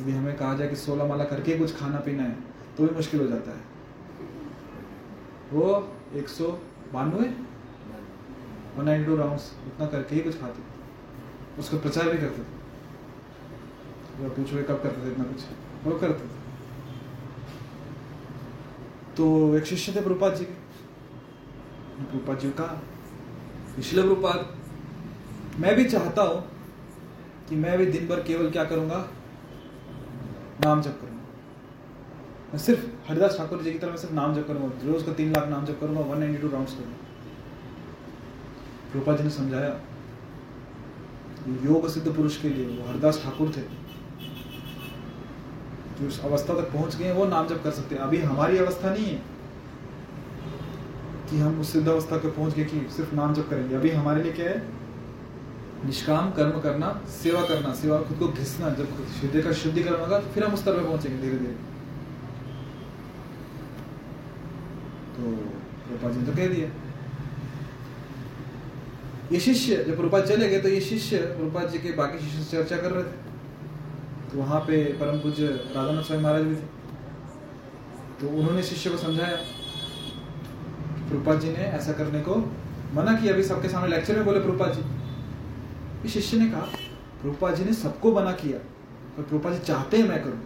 यदि हमें कहा जाए कि सोलह माला करके कुछ खाना पीना है तो भी मुश्किल हो जाता है। वो एक सौ बानवे? वन नाइनटी टू राउंड इतना करके ही कुछ खाते थे। उसका प्रचार भी करते थे। पूछो कब करते थे इतना कुछ? वो करते थे। तो एक शिष्य थे प्रभुपाद जी। के प्रभुपाद जी का पिछले प्रभुपाद। मैं भी चाहता हूँ कि मैं भी दिन भर केवल क्या करूँगा? नाम जप करूँगा। मैं सिर्फ़ हरिदास ठाकुर जी की तरह मैं सिर्फ़ नाम जप करूँगा। रोज का तीन लाख नाम जप करूँगा वन नाइनटी टू राउंड करूँगा। रूपा जी ने समझाया योग सिद्ध पुरुष के लिए वो हरिदास ठाकुर थे। जो उस अवस्था तक पहुँच गए वो नाम जप कर सकते हैं। अभी हमारी अवस्था नहीं है कि हम उस सिद्ध अवस्था पे पहुँच गए कि सिर्फ़ नाम जप करेंगे। अभी हमारे लिए क्या है? निष्काम कर्म करना, सेवा करना, सेवा खुद को घिसना, जब हृदय का शुद्धिकरण होगा, फिर हम उस स्तर पे पहुँचेंगे धीरे धीरे तो रूपा जी तो कह दिया। ये शिष्य, जब रूपा चले गए तो ये शिष्य रूपा जी के बाकी शिष्य चर्चा कर रहे थे। तो वहाँ पे परम पूज्य राधानाथ स्वामी महाराज भी थे। तो उन्होंने शिष्य को समझाया प्रभुपाद जी ने ऐसा करने को मना किया। अभी सबके सामने लेक्चर में बोले प्रभुपाद जी। शिष्य ने कहा, प्रभुपाद जी ने सबको मना किया पर प्रभुपाद जी चाहते हैं मैं करूँ।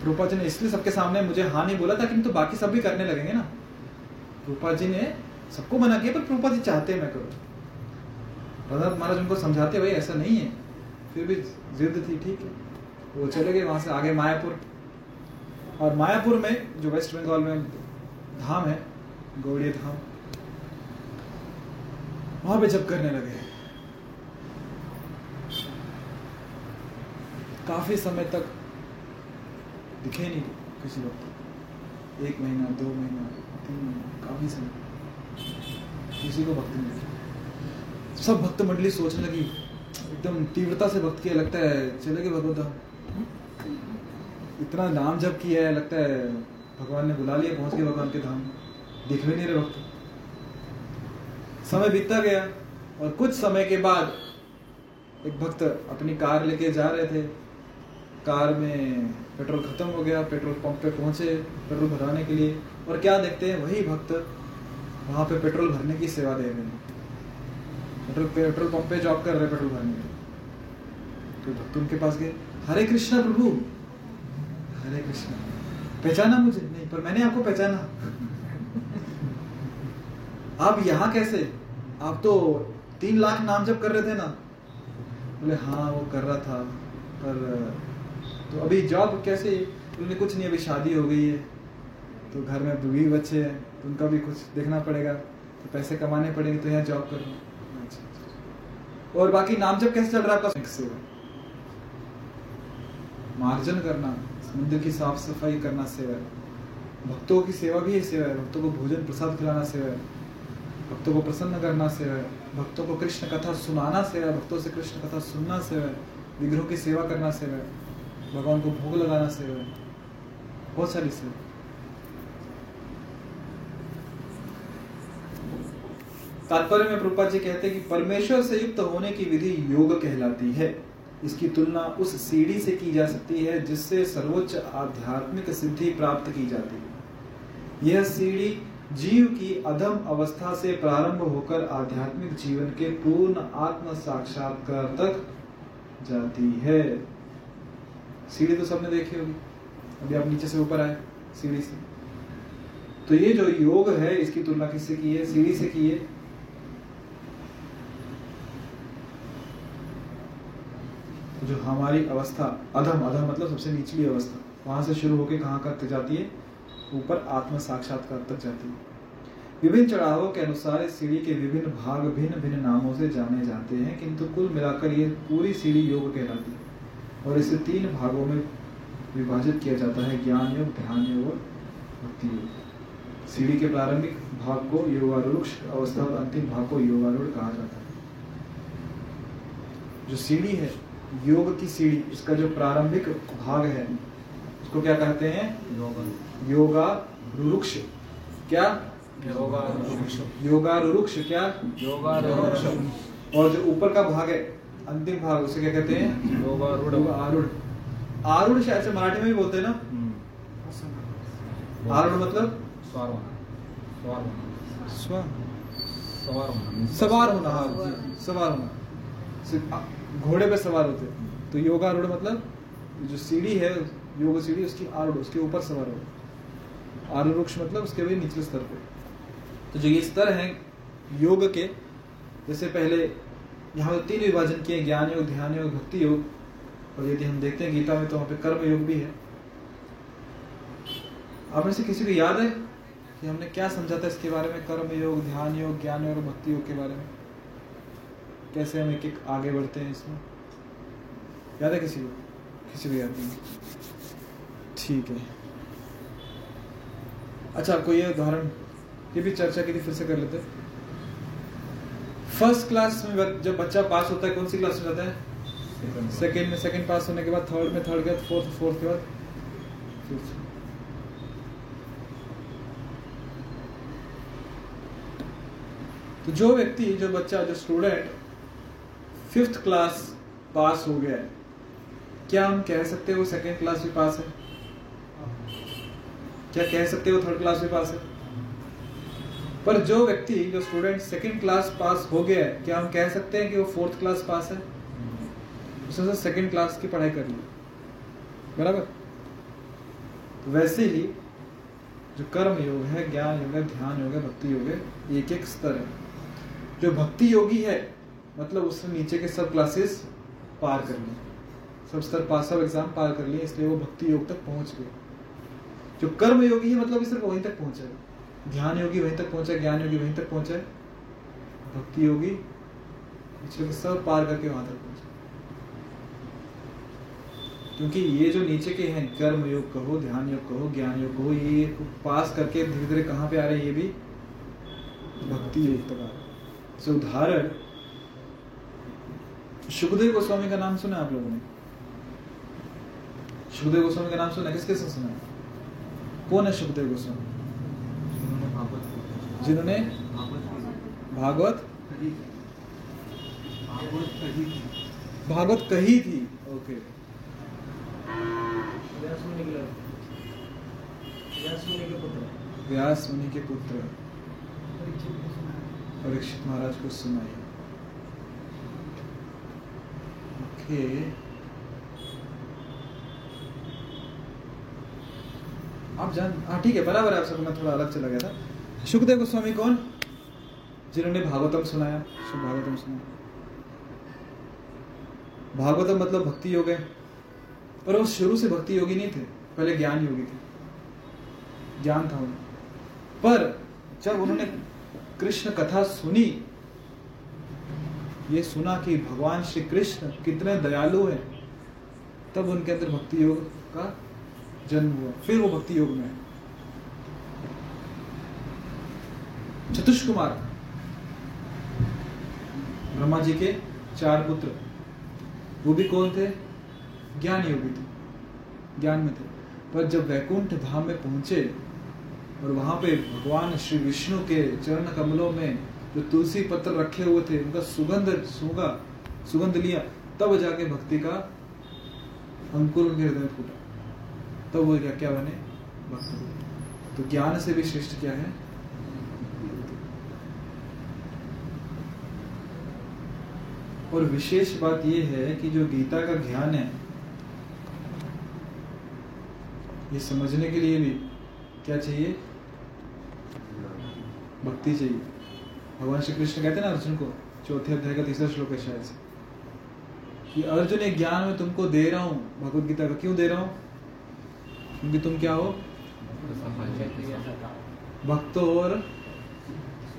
प्रभुपाद जी ने इसलिए सबके सामने मुझे हाँ नहीं बोला था कि तो बाकी सब भी करने लगेंगे ना। प्रभुपाद जी ने सबको मना किया, पर प्रभुपाद जी चाहते हैं मैं करूँ। राधा महाराज उनको समझाते भाई ऐसा नहीं है। फिर भी जिद थी, ठीक है। वो चले गए वहाँ से आगे मायापुर। और मायापुर में, जो वेस्ट बंगाल में धाम है गौड़ी धाम, वहाँ पे जब करने लगे, काफ़ी समय तक दिखे नहीं किसी वक्त एक महीना, दो महीना, तीन महीना, काफ़ी समय किसी को भक्ति नहीं सब भक्त मंडली सोचने लगी एकदम तीव्रता से भक्त किया, लगता है, चले गए भगवत धाम। इतना नाम जब किया है, लगता है, भगवान ने बुला लिया, पहुँच गए भगवान के धाम। दिख भी नहीं रहे भक्त। समय बीतता गया, और कुछ समय के बाद एक भक्त अपनी कार लेके जा रहे थे। कार में पेट्रोल खत्म हो गया, पेट्रोल पंप पे पहुँचे, पेट्रोल भराने के लिए। और क्या देखते हैं, वही भक्त वहाँ पे पेट्रोल भरने की सेवा दे रहे हैं। पेट्रोल पेट्रोल पंप पे जॉब कर रहे पेट्रोल भरने तो भक्त उनके पास गए, हरे कृष्णा प्रभु। हरे कृष्णा। पहचाना मुझे? नहीं, पर मैंने आपको पहचाना। आप यहाँ कैसे? आप तो तीन लाख नाम जब कर रहे थे ना। बोले हाँ वो कर रहा था। पर तो अभी जॉब कैसे? बोले, कुछ नहीं, अभी शादी हो गई है। तो घर में बीवी बच्चे हैं तो उनका भी कुछ देखना पड़ेगा। तो पैसे कमाने पड़ेंगे तो यहाँ जॉब करो। और बाकी नाम जब कैसे चल रहा है आपका? मार्जन करना मंदिर की साफ़ सफ़ाई करना सेवा है। भक्तों की सेवा भी है सेवा है। भक्तों को भोजन, प्रसाद खिलाना सेवा है। भक्तों को प्रसन्न करना सेवा है। भक्तों को कृष्ण कथा सुनाना सेवा है। भक्तों से कृष्ण कथा सुनना सेवा है। विग्रहों की सेवा करना सेवा है। भगवान को भोग लगाना सेवा है। बहुत सारी सेवा तात्पर्य में प्रभुपाद जी कहते हैं कि परमेश्वर से युक्त होने की विधि योग कहलाती है। इसकी तुलना उस सीढ़ी से की जा सकती है, जिससे सर्वोच्च आध्यात्मिक सिद्धि प्राप्त की जाती है। यह सीढ़ी जीव की अधम अवस्था से प्रारंभ होकर आध्यात्मिक जीवन के पूर्ण आत्म साक्षात्कार तक जाती है। सीढ़ी तो सबने देखी होगी। अभी आप नीचे से ऊपर आए, सीढ़ी से। तो ये जो योग है, इसकी तुलना किससे की है? सीढ़ी से की है। जो हमारी अवस्था, अधम अधम मतलब सबसे निचली अवस्था, वहाँ से शुरू होकर कहाँ तक जाती है? ऊपर आत्म साक्षात्कार तक जाती है? विभिन्न चढ़ावों के अनुसार इस सीढ़ी के विभिन्न भाग भिन्न भिन्न नामों से जाने जाते हैं, किंतु कुल मिलाकर ये पूरी सीढ़ी योग कहलाती है। और इसे तीन भागों में विभाजित किया जाता है, ज्ञान योग, ध्यान योग और भक्ति योग। सीढ़ी के प्रारंभिक भाग को योगारूढ़ अवस्था और अंतिम भाग को योगारूढ़ कहा जाता है। जो सीढ़ी है योग की सीढ़ी इसका जो प्रारंभिक भाग है उसको क्या कहते हैं? योगा। रुरुक्ष। क्या? योगा रुरुक्ष। क्या? योगा और जो ऊपर का भाग है अंतिम भाग उसे क्या कहते हैं? योगारूढ़। आरूढ़ आरूढ़ शायद से मराठी में भी बोलते हैं ना? आरूढ़ मतलब? स्व सवार होना हाँ जी, सवार होना। सिर्फ़ आ- घोड़े पे सवार होते। तो योगारूढ़ मतलब जो सीढ़ी है, योग सीढ़ी, उसकी आरूढ़, उसके ऊपर सवार हो आरूढ़ मतलब उसके भी निचले स्तर पे। तो जो ये स्तर हैं योग के, जैसे पहले यहाँ तीन विभाजन किए, ज्ञान योग, ध्यान योग, भक्ति योग। और यदि हम देखते हैं गीता में तो वहाँ पे कर्म योग भी है। आप में से किसी को याद है कि हमने क्या समझा था इसके बारे में? कर्म योग, ध्यान योग, ज्ञान योग और भक्ति योग के बारे में? कैसे हम एक एक आगे बढ़ते हैं इसमें? याद है किसी को? किसी को याद नहीं ठीक है। अच्छा कोई ये उदाहरण ये भी चर्चा की थी फिर से कर लेते फ़र्स्ट क्लास में जब बच्चा पास होता है कौन सी क्लास में जाता है? सेकेंड में। सेकेंड पास होने के बाद थर्ड में थर्ड के बाद फोर्थ फोर्थ के बाद। फिफ्थ तो जो व्यक्ति जो बच्चा जो स्टूडेंट फिफ्थ क्लास पास हो गया है। क्या हम कह सकते हैं वो सेकेंड क्लास भी पास है? क्या कह सकते हैं थर्ड क्लास भी पास है? पर जो व्यक्ति, जो स्टूडेंट सेकेंड क्लास पास हो गया है, क्या हम कह सकते हैं कि वो फोर्थ क्लास पास है? उसने सेकेंड क्लास की पढ़ाई कर ली। बराबर? वैसे ही जो कर्म योग है, ज्ञान योग है, ध्यान योग है, भक्ति योग है एक एक स्तर है। जो भक्ति योगी है मतलब उसने नीचे के सब क्लासेस पार कर लिए। सब स्तर पास सब एग्ज़ाम पार कर लिए, इसलिए वो भक्ति योग तक पहुँच गए। जो कर्म योगी है मतलब सिर्फ़ वहीं तक पहुँचा ध्यान योगी वहीं तक पहुँचा ज्ञान योगी वहीं तक पहुँचा भक्ति योगी पिछले सब पार करके वहाँ तक पहुँचा क्योंकि ये जो नीचे के हैं, कर्म योग कहो, ध्यान योग कहो, ज्ञान योग कहो, ये पास करके धीरे धीरे कहाँ पे आ रहे हैं, ये भी भक्ति योग तक आ रहे हैं। उदाहरण सुखदेव गोस्वामी का नाम सुना आप लोगों ने? सुखदेव गोस्वामी का नाम सुना किस किसने सुना है? कौन है सुखदेव गोस्वामी? जिन्होंने भागवत भागवत कही। थी। ओके। व्यास मुनि के व्यास मुनि के पुत्र। व्यास मुनि के पुत्र। परीक्षित महाराज को सुनाई। ओके आप जान हाँ ठीक है, बराबर है, आप सबको मैं थोड़ा अलग चला गया था। सुखदेव गोस्वामी कौन? जिन्होंने भागवतम सुनाया। शुभ भागवतम सुनाया। भागवतम मतलब भक्ति योग है। पर वो शुरू से भक्ति योगी नहीं थे, पहले ज्ञान योगी थे। ज्ञान था उन्हें पर जब उन्होंने कृष्ण कथा सुनी ये सुना कि भगवान श्री कृष्ण कितने दयालु हैं। तब उनके अंदर भक्ति योग का जन्म हुआ। फिर वो भक्ति योग में चतुष कुमार ब्रह्मा जी के चार पुत्र। वो भी कौन थे? ज्ञान योगी थे। ज्ञान में थे। पर जब वैकुंठ धाम में पहुँचे और वहाँ पे भगवान श्री विष्णु के चरण कमलों में जो तुलसी पत्र रखे हुए थे, उनका सुगंध, सूंघा, सुगंध लिया, तब जाके भक्ति का अंकुर उनके हृदय में फूटा। तब वो क्या क्या बने? भक्त तो ज्ञान से भी श्रेष्ठ क्या है? और विशेष बात यह है कि जो गीता का ज्ञान है, ये समझने के लिए भी क्या चाहिए? भक्ति चाहिए। भगवान श्री कृष्ण कहते हैं ना अर्जुन को, चौथे अध्याय का तीसरा श्लोक है शायद से, कि अर्जुन एक ज्ञान में तुमको दे रहा हूँ। भगवत गीता का क्यों दे रहा हूँ? क्योंकि तुम क्या हो? भक्त और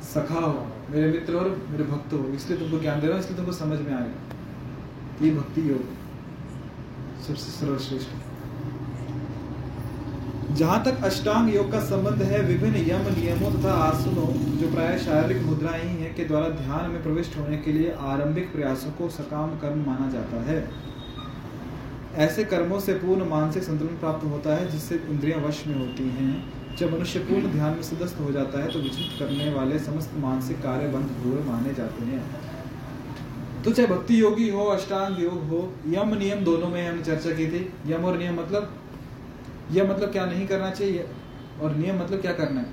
सखा हो। मेरे मित्र और मेरे भक्त हो। इसलिए तुमको ज्ञान दे रहा हूँ, इसलिए तुमको समझ में आएगा ये भक्ति योग सबसे सर्वश्रेष्ठ जहाँ तक अष्टांग योग का संबंध है, विभिन्न यम नियमों तथा आसनों जो प्राय शारीरिक मुद्राएँ ही हैं, के द्वारा ध्यान में प्रविष्ट होने के लिए आरंभिक प्रयासों को सकाम कर्म माना जाता है। ऐसे कर्मों से पूर्ण मानसिक संतुलन प्राप्त होता है, जिससे इंद्रियाँ वश में होती हैं। जब मनुष्य पूर्ण ध्यान में सदस्त हो जाता है तो विचलित करने वाले समस्त मानसिक कार्य बंद हुए माने जाते हैं। तो चाहे भक्ति योगी हो, अष्टांग योग हो, यम नियम दोनों में हमने चर्चा की थी। यम और नियम मतलब यह मतलब क्या नहीं करना चाहिए? और नियम मतलब क्या करना है?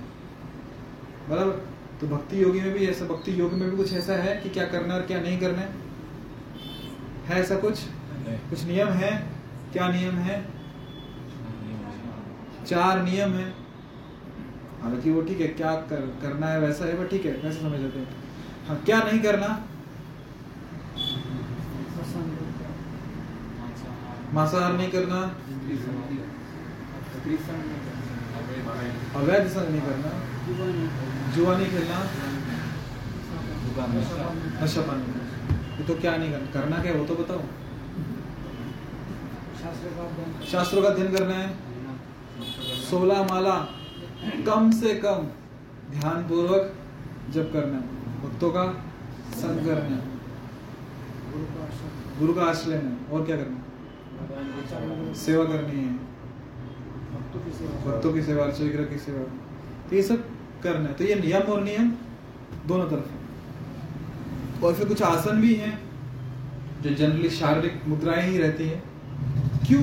बराबर तो भक्ति योगी में भी ऐसा भक्ति योग में भी कुछ ऐसा है कि क्या करना और क्या नहीं करना है? है ऐसा कुछ? कुछ नियम है? क्या नियम है? चार नियम है। हालाँकि वो ठीक है क्या कर, करना है वैसा है पर ठीक है वैसे समझ लेते हैं। हाँ क्या नहीं करना? मांसाहार। नहीं करना। अवैध संग नहीं करना। जुआ नहीं खेलना। नशा पानी ये तो क्या नहीं करना। करना क्या वो तो बताओ। शास्त्रों का अध्ययन करना। है। सोलह माला। कम से कम ध्यान पूर्वक जब करना है। भक्तों का संग करना है। गुरु का आश्रय। लेना है। और क्या करना है? सेवा करनी है। भक्तों की सेवा विग्रह की सेवा तो ये सब करना है। तो ये नियम और नियम दोनों तरफ़ है। और फिर कुछ आसन भी हैं, जो जनरली शारीरिक मुद्राएँ ही रहती हैं। क्यों?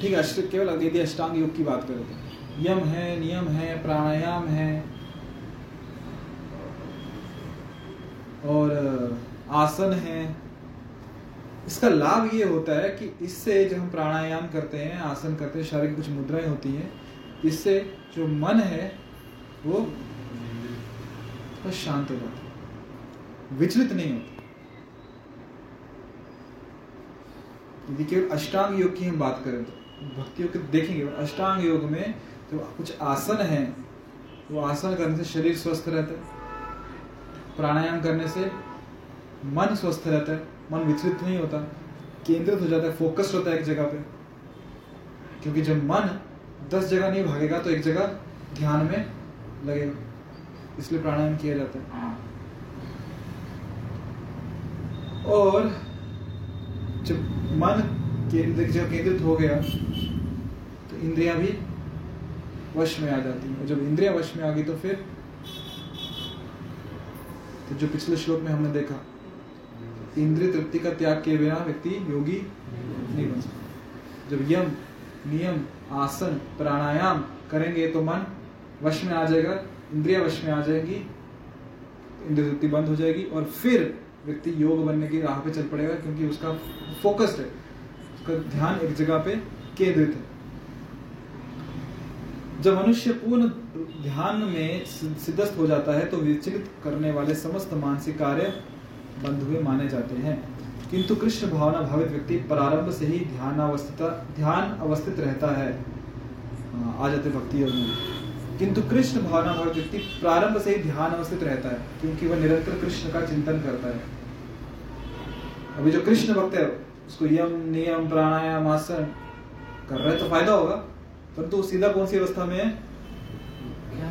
ठीक है केवल यदि अष्टांग योग की बात करें तो यम है, नियम है, प्राणायाम है। और, आसन है इसका लाभ ये होता है कि इससे जब हम प्राणायाम करते हैं, आसन करते हैं, शारीरिक कुछ मुद्राएँ होती हैं, इससे जो मन है, वो बस शांत हो जाता है, विचलित नहीं होता यदि केवल अष्टांग योग की हम बात करें तो भक्ति योग देखेंगे, अष्टांग योग में जो तो कुछ आसन है, वो आसन करने से शरीर स्वस्थ रहता है, प्राणायाम करने से मन स्वस्थ रहता है मन विचलित नहीं होता। केंद्रित हो जाता है फोकस्ड होता है एक जगह पे। क्योंकि जब मन दस जगह नहीं भागेगा तो एक जगह ध्यान में लगेगा। इसलिए प्राणायाम किया जाता है। और जब मन केंद्रित जब केंद्रित हो गया तो इंद्रियाँ भी वश में आ जाती हैं। जब इंद्रिया वश में आ गई तो फिर तो जो पिछले श्लोक में हमने देखा इंद्रिय तृप्ति का त्याग किए बिना व्यक्ति योगी नहीं बन सकता। जब यम, नियम, आसन, प्राणायाम करेंगे तो मन वश में आ जाएगा, इंद्रिया वश में आ जाएगी, इंद्रिय तृप्ति बंद हो जाएगी और फिर व्यक्ति योग बनने की राह पे चल पड़ेगा क्योंकि उसका फोकस्ड है। उसका ध्यान एक जगह पे केंद्रित है। जब मनुष्य पूर्ण ध्यान में सिद्धस्त हो जाता है तो विचलित करने वाले समस्त मानसिक कार्य बंद हुए माने जाते हैं। किंतु कृष्ण भावना भावित व्यक्ति प्रारंभ से ही ध्यान अवस्थित ध्यान अवस्थित रहता है। आ जाते भक्ति योग में किंतु कृष्ण भावना भाव व्यक्ति प्रारंभ से ही ध्यान अवस्थित रहता है, क्योंकि वह निरंतर कृष्ण का चिंतन करता है। अभी जो कृष्ण भक्त है, उसको यम, नियम, प्राणायाम, आसन कर रहे तो फ़ायदा होगा। परंतु तो सीधा कौन सी अवस्था में है?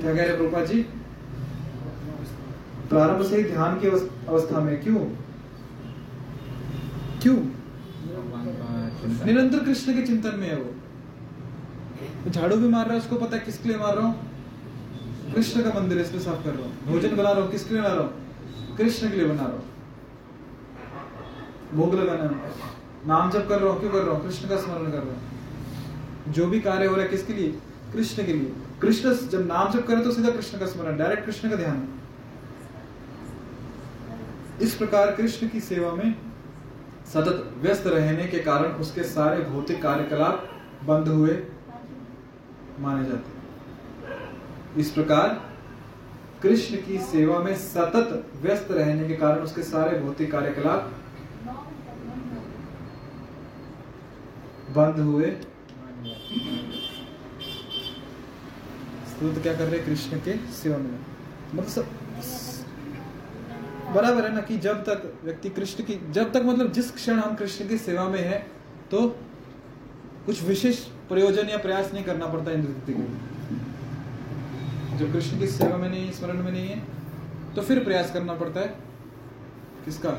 क्या कह रहे प्रभुपाद जी? प्रारंभ से ही ध्यान की अवस्था में, क्यों? क्यों? निरंतर कृष्ण के चिंतन में है वो। झाड़ू भी मार रहा है, उसको पता है किसके लिए मार रहा हूँ? कृष्ण का मंदिर इसलिए साफ़ कर रहा हूँ। भोजन बना रहा हूँ, किसके लिए बना रहा हूँ? कृष्ण के लिए बना रहा हूँ। भोग लगाना नाम जब कर रहा हूँ, क्यों कर रहा हूँ? कृष्ण का स्मरण कर रहा हूँ। जो भी कार्य हो रहा है किसके लिए? कृष्ण के लिए। कृष्ण जब नाम जब करे तो सीधा कृष्ण का स्मरण, डायरेक्ट कृष्ण का ध्यान। इस प्रकार कृष्ण की सेवा में सतत व्यस्त रहने के कारण उसके सारे भौतिक कार्यकलाप बंद हुए, माने जाते इस प्रकार कृष्ण की सेवा में सतत व्यस्त रहने के कारण उसके सारे भौतिक कार्यकलाप बंद हुए स्तुत क्या कर रहे कृष्ण के सेवा में? मतलब बराबर है ना कि जब तक व्यक्ति कृष्ण की, जब तक मतलब जिस क्षण हम कृष्ण की सेवा में है तो कुछ विशेष प्रयोजन या प्रयास नहीं करना पड़ता इंद्र के। लिए जब कृष्ण की सेवा में नहीं, स्मरण में नहीं है तो फिर प्रयास करना पड़ता है किसका?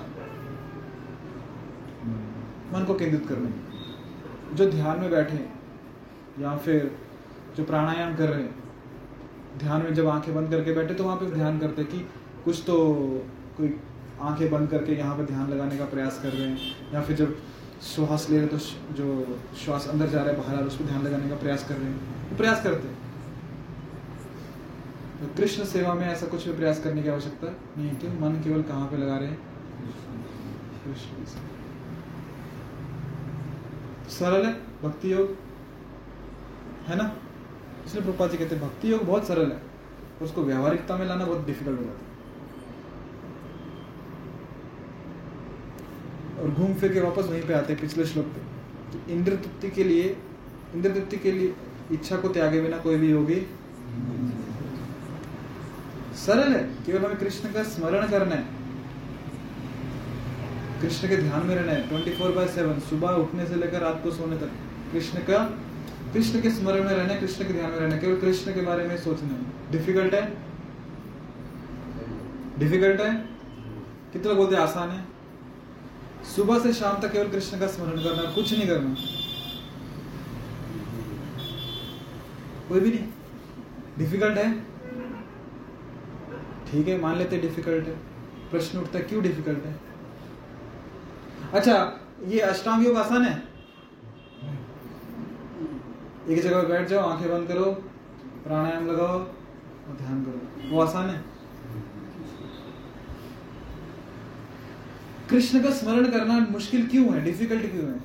मन को केंद्रित करने। जो ध्यान में बैठे या फिर जो प्राणायाम कर रहे हैं ध्यान में जब आँखें बंद करके बैठे तो वहाँ पे ध्यान करते कि कुछ तो कोई आँखें बंद करके यहाँ पर ध्यान लगाने का प्रयास कर रहे हैं, या फिर जब श्वास ले रहे तो जो श्वास अंदर जा रहा है बाहर आ रहा है उस पर ध्यान लगाने का प्रयास कर रहे हैं। तो प्रयास करते हैं। तो कृष्ण सेवा में ऐसा कुछ भी प्रयास करने की आवश्यकता नहीं है क्यों मन केवल कहाँ पे लगा रहे हैं? सरल है, भक्ति योग। है ना? इसलिए प्रभुपाद जी कहते हैं, भक्ति योग बहुत सरल है। उसको व्यवहारिकता में लाना बहुत डिफ़िकल्ट हो जाता है। और घूम फिर के वापस वहीं पे आते हैं, पिछले श्लोक पे। तो इंद्र तृप्ति के लिए, इंद्र तृप्ति के लिए इच्छा को त्यागे बिना कोई भी योगी सरल है, केवल हमें कृष्ण का स्मरण करना है। कृष्ण के ध्यान में रहना है ट्वेंटी फोर बाय सेवन सुबह उठने से लेकर रात को सोने तक। कृष्ण का, कृष्ण के स्मरण में रहना कृष्ण के ध्यान में रहना केवल कृष्ण के बारे में सोचना है। डिफ़िकल्ट है? डिफ़िकल्ट है? कितने बोलते आसान है? सुबह से शाम तक केवल कृष्ण का स्मरण करना कुछ नहीं करना। कोई भी नहीं। डिफ़िकल्ट है? ठीक है, मान लेते डिफ़िकल्ट है। प्रश्न उठता है, क्यों डिफ़िकल्ट है? अच्छा ये अष्टांग योग आसान है? एक जगह बैठ जाओ, आँखें बंद करो, प्राणायाम लगाओ और ध्यान करो। वो आसान है? कृष्ण का स्मरण करना मुश्किल क्यों है? डिफ़िकल्ट क्यों है?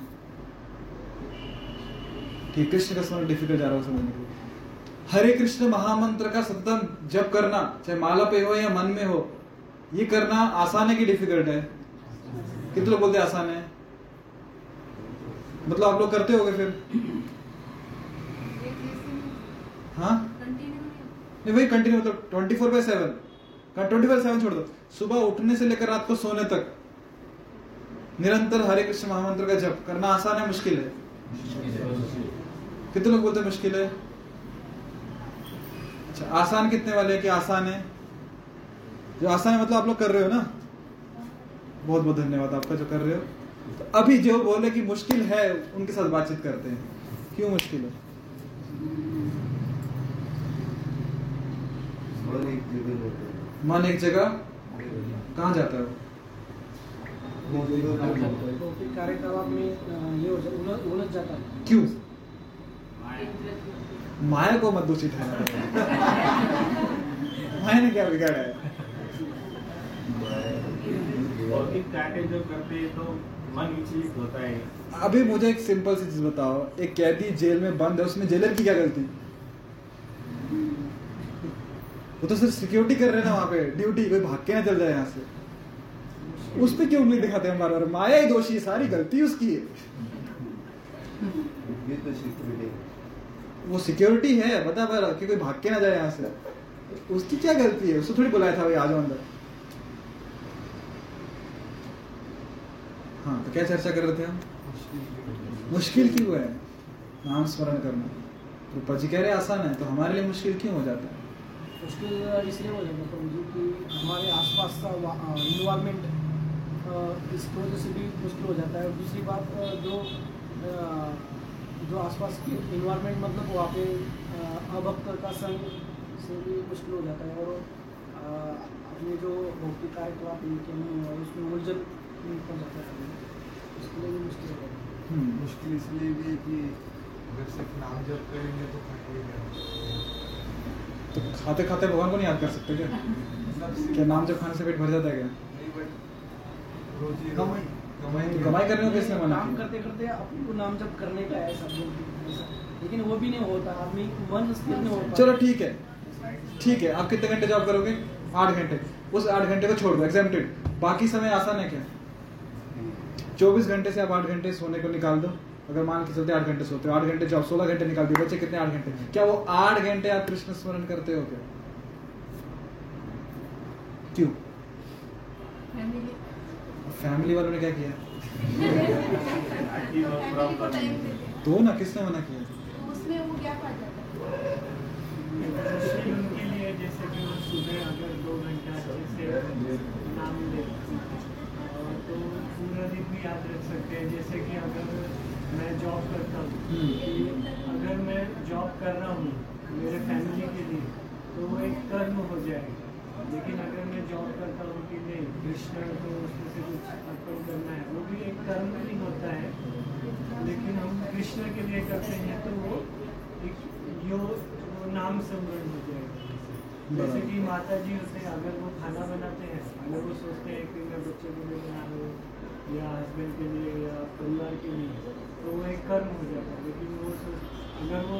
ठीक, कृष्ण का स्मरण डिफ़िकल्ट जा रहा हो समझने को हरे कृष्ण महामंत्र का सततम जप करना, चाहे माला पे हो या मन में हो, ये करना आसान है कि डिफ़िकल्ट है? कितने लोग बोलते आसान है? मतलब आप लोग करते होगे फिर? हाँ? नहीं, वही कंटिन्यू मतलब twenty four by seven twenty four seven छोड़ दो। सुबह उठने से लेकर रात को सोने तक। निरंतर हरे कृष्ण महामंत्र का जप करना आसान है मुश्किल है। कितने लोग बोलते मुश्किल है? अच्छा आसान कितने वाले हैं कि आसान है? जो आसान है मतलब आप लोग कर रहे हो ना? बहुत बहुत धन्यवाद आपका जो कर रहे हो। तो अभी जो बोले कि मुश्किल है उनके साथ बातचीत करते हैं। क्यों मुश्किल है? मन एक जगह कहा जाता है में है क्यों? माया को मत दोषी ठहरा माया ने क्या बिगाड़ा है? भौतिक कार्य जो करते हैं तो मन विचलित होता है। अभी मुझे एक सिंपल सी चीज़ बताओ। एक कैदी जेल में बंद है उसमें जेलर की क्या गलती? वो तो सिर्फ़ सिक्योरिटी कर रहे हैं ना वहाँ पे। ड्यूटी कोई भाग के ना चल जाए यहाँ से। उस पर क्यों उंगली दिखाते हैं बार बार माया ही दोषी है सारी गलती उसकी है। वो सिक्योरिटी है बता पर कि कोई भाग के ना जाए यहाँ से। उसकी क्या गलती है? उसको थोड़ी बुलाया था भाई आ जाओ अंदर। हाँ तो क्या चर्चा कर रहे थे हम? मुश्किल क्यों है नाम स्मरण करना। रूपा जी कह रहे आसान है तो हमारे लिए मुश्किल क्यों हो जाता है? मुश्किल इसलिए हो जाता है हमारे आसपास का इन्वायरमेंट इसकी वजह से भी मुश्किल हो जाता है। और दूसरी बात जो जो आसपास की इन्वायरमेंट मतलब वहाँ पे अभक्त का संग से भी मुश्किल हो जाता है। और अपने जो भौतिक आय तो आप इनके नहीं उसमें उलझन पड़ जाता है। उसके लिए भी मुश्किल हो जाता है। हम्म, मुश्किल इसलिए भी है कि अगर सिर्फ़ नाम जप करेंगे तो खाएँगे तो खाते खाते भगवान को नहीं याद कर सकते क्या? मतलब क्या नाम जब खाने से पेट भर जाता है क्या? कमाई। कमाई कमाई करने को किसने मना काम करते करते अपने को नाम जब करने का है सब लोग लेकिन वो भी नहीं होता आदमी मन स्थिर नहीं होता। चलो ठीक है ठीक है आप कितने घंटे जॉब करोगे? आठ घंटे। उस आठ घंटे को छोड़ दो एग्जामेटेड बाकी समय आसान है क्या? चौबीस घंटे से आप आठ घंटे सोने को निकाल दो। अगर मान के चलते आठ घंटे सोते हो आठ घंटे जॉब सोलह घंटे निकाल दिए बच्चे कितने आठ घंटे? क्या वो आठ घंटे आप कृष्ण स्मरण करते हो क्या? क्यों? फैमिली वालों ने क्या किया? तो ना किसने मना किया? उसमें वो क्या पड़ जाता है मुश्किल उनके लिए जैसे कि वो सुबह अगर दो घंटा से नाम ले। तो पूरा दिन भी याद रख सकते हैं जैसे कि अगर मैं जॉब करता हूँ हम्म। अगर मैं जॉब कर रहा हूँ मेरे फैमिली के लिए तो वो एक कर्म हो जाएगा। लेकिन अगर मैं जॉब करता हूँ कि नहीं कृष्ण को उसमें से कुछ अर्पण करना है वो भी एक कर्म नहीं होता है। लेकिन हम कृष्ण के लिए करते हैं तो वो एक यो वो नाम स्मरण हो जाएगा। जैसे कि माता जी होते हैं अगर वो खाना बनाते हैं अगर वो सोचते हैं कि मैं बच्चे के लिए बना रहा हूँ या हस्बैंड के लिए या परिवार के लिए तो वो एक कर्म हो जाता है। लेकिन वो अगर वो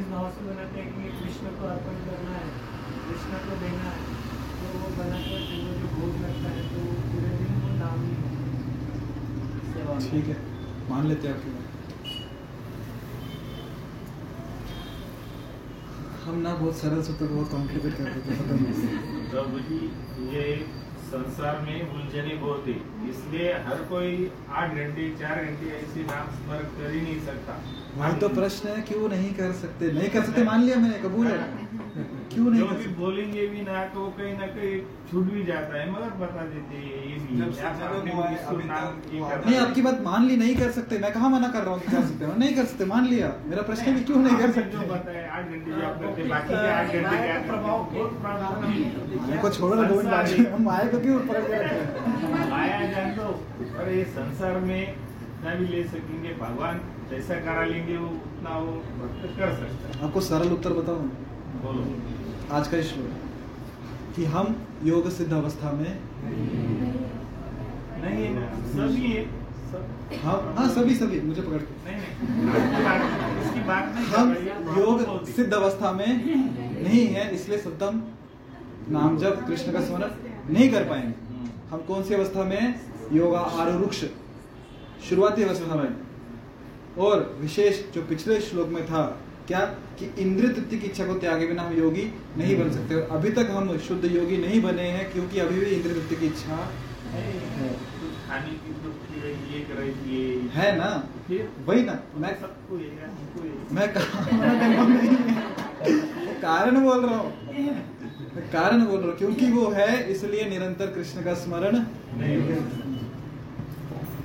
इस भाव से बनाते हैं कि कृष्ण को अर्पण करना है कृष्ण को देना है तो बनाकर फिर जो भोग लगता है तो पूरे दिन वो नाम नहीं सेवा ठीक है मान लेते हैं आपकी बात। हम ना बहुत सरल सूत्र को बहुत कॉम्प्लिकेट कर देते हैं। पता नहीं प्रभु जी ये संसार में उलझने बहुत है इसलिए हर कोई आठ घंटे चार घंटे ऐसे नाम स्मरण कर ही नहीं सकता। वही तो प्रश्न है क्यों नहीं कर सकते। नहीं कर सकते मान लिया मैंने कबूल है। क्यों नहीं जो भी बोलेंगे भी ना तो कहीं ना कहीं छूट भी जाता है मगर बता देते हैं ये भी नहीं आपकी बात मान ली नहीं कर सकते। मैं कहा मना कर रहा हूँ कर सकते हो? नहीं कर सकते मान लिया। मेरा प्रश्न भी क्यों नहीं कर सकते? बताया आठ घंटे जॉब करते बाकी के आठ घंटे क्या करते? प्रभाव बहुत प्रॉब्लम है। छोड़ो ना हम माया को क्यों माया जान दो पर ये संसार में ना भी ले सकेंगे भगवान जैसा करा लेंगे वो उतना वो कर सकता है। आपको सरल उत्तर बताओ। बोलो। आज का श्लोक कि हम योग सिद्ध अवस्था में नहीं है सभी है सब हाँ हाँ सभी सभी मुझे पकड़ के नहीं नहीं इसकी बात नहीं हम योग सिद्ध अवस्था में नहीं है इसलिए सप्तम नाम जब कृष्ण का स्मरण नहीं कर पाएँगे। हम कौन सी अवस्था में? योगा आरुरुक्ष शुरुआती अवस्था में और विशेष जो पिछले श्लोक में था क्या कि इंद्रिय तृप्ति की इच्छा को त्यागे बिना हम योगी नहीं बन सकते? और अभी तक हम शुद्ध योगी नहीं बने हैं क्योंकि अभी भी इंद्रिय तृप्ति की इच्छा है। है ना? वही ना। मैं सबको। मैं कारण बोल रहा हूँ। कारण बोल रहा हूँ क्योंकि वो है इसलिए निरंतर कृष्ण का स्मरण नहीं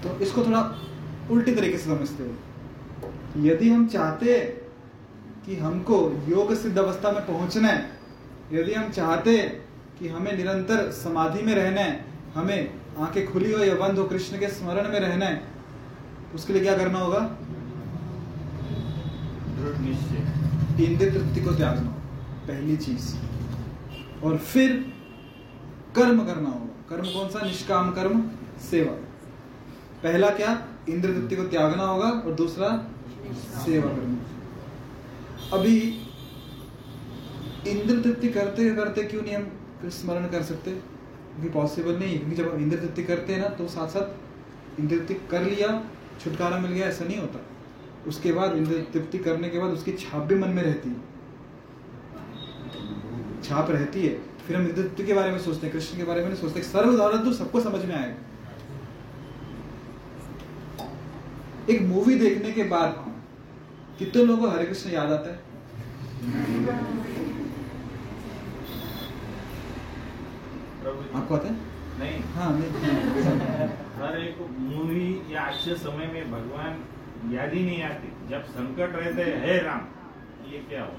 तो इसको थोड़ा उल्टी तरीके से समझते हो। यदि हम चाहते कि हमको योग सिद्ध अवस्था में पहुँचना है। यदि हम चाहते कि हमें निरंतर समाधि में रहना है हमें आँखें खुली हो या बंद हो कृष्ण के स्मरण में रहना है तो उसके लिए क्या करना होगा? इंद्रिय तृप्ति को त्यागना पहली चीज़। और फिर कर्म करना होगा। कर्म कौन सा? निष्काम कर्म सेवा। पहला क्या? इंद्र तृप्ति को त्यागना होगा और दूसरा सेवा करना अभी इंद्र तृप्ति करते करते क्यों नहीं हम स्मरण कर सकते? क्योंकि पॉसिबल नहीं क्योंकि जब हम इंद्र तृप्ति करते हैं ना तो साथ साथ इंद्र तृप्ति कर लिया, छुटकारा मिल गया, ऐसा नहीं होता। उसके बाद इंद्र तृप्ति करने के बाद उसकी छाप भी मन में रहती है। छाप रहती है। फिर हम इंद्र तृप्ति के बारे में सोचते हैं, कृष्ण के बारे में नहीं सोचते सर्व उदाहरण तो सबको समझ में आएगा। एक मूवी देखने के बाद कितने लोगों को हरे कृष्ण याद आता है? आपको आता है? नहीं। हाँ नहीं। एक मूवी या अच्छे समय में भगवान याद ही नहीं आती। जब संकट रहते हैं हे राम ये क्या हो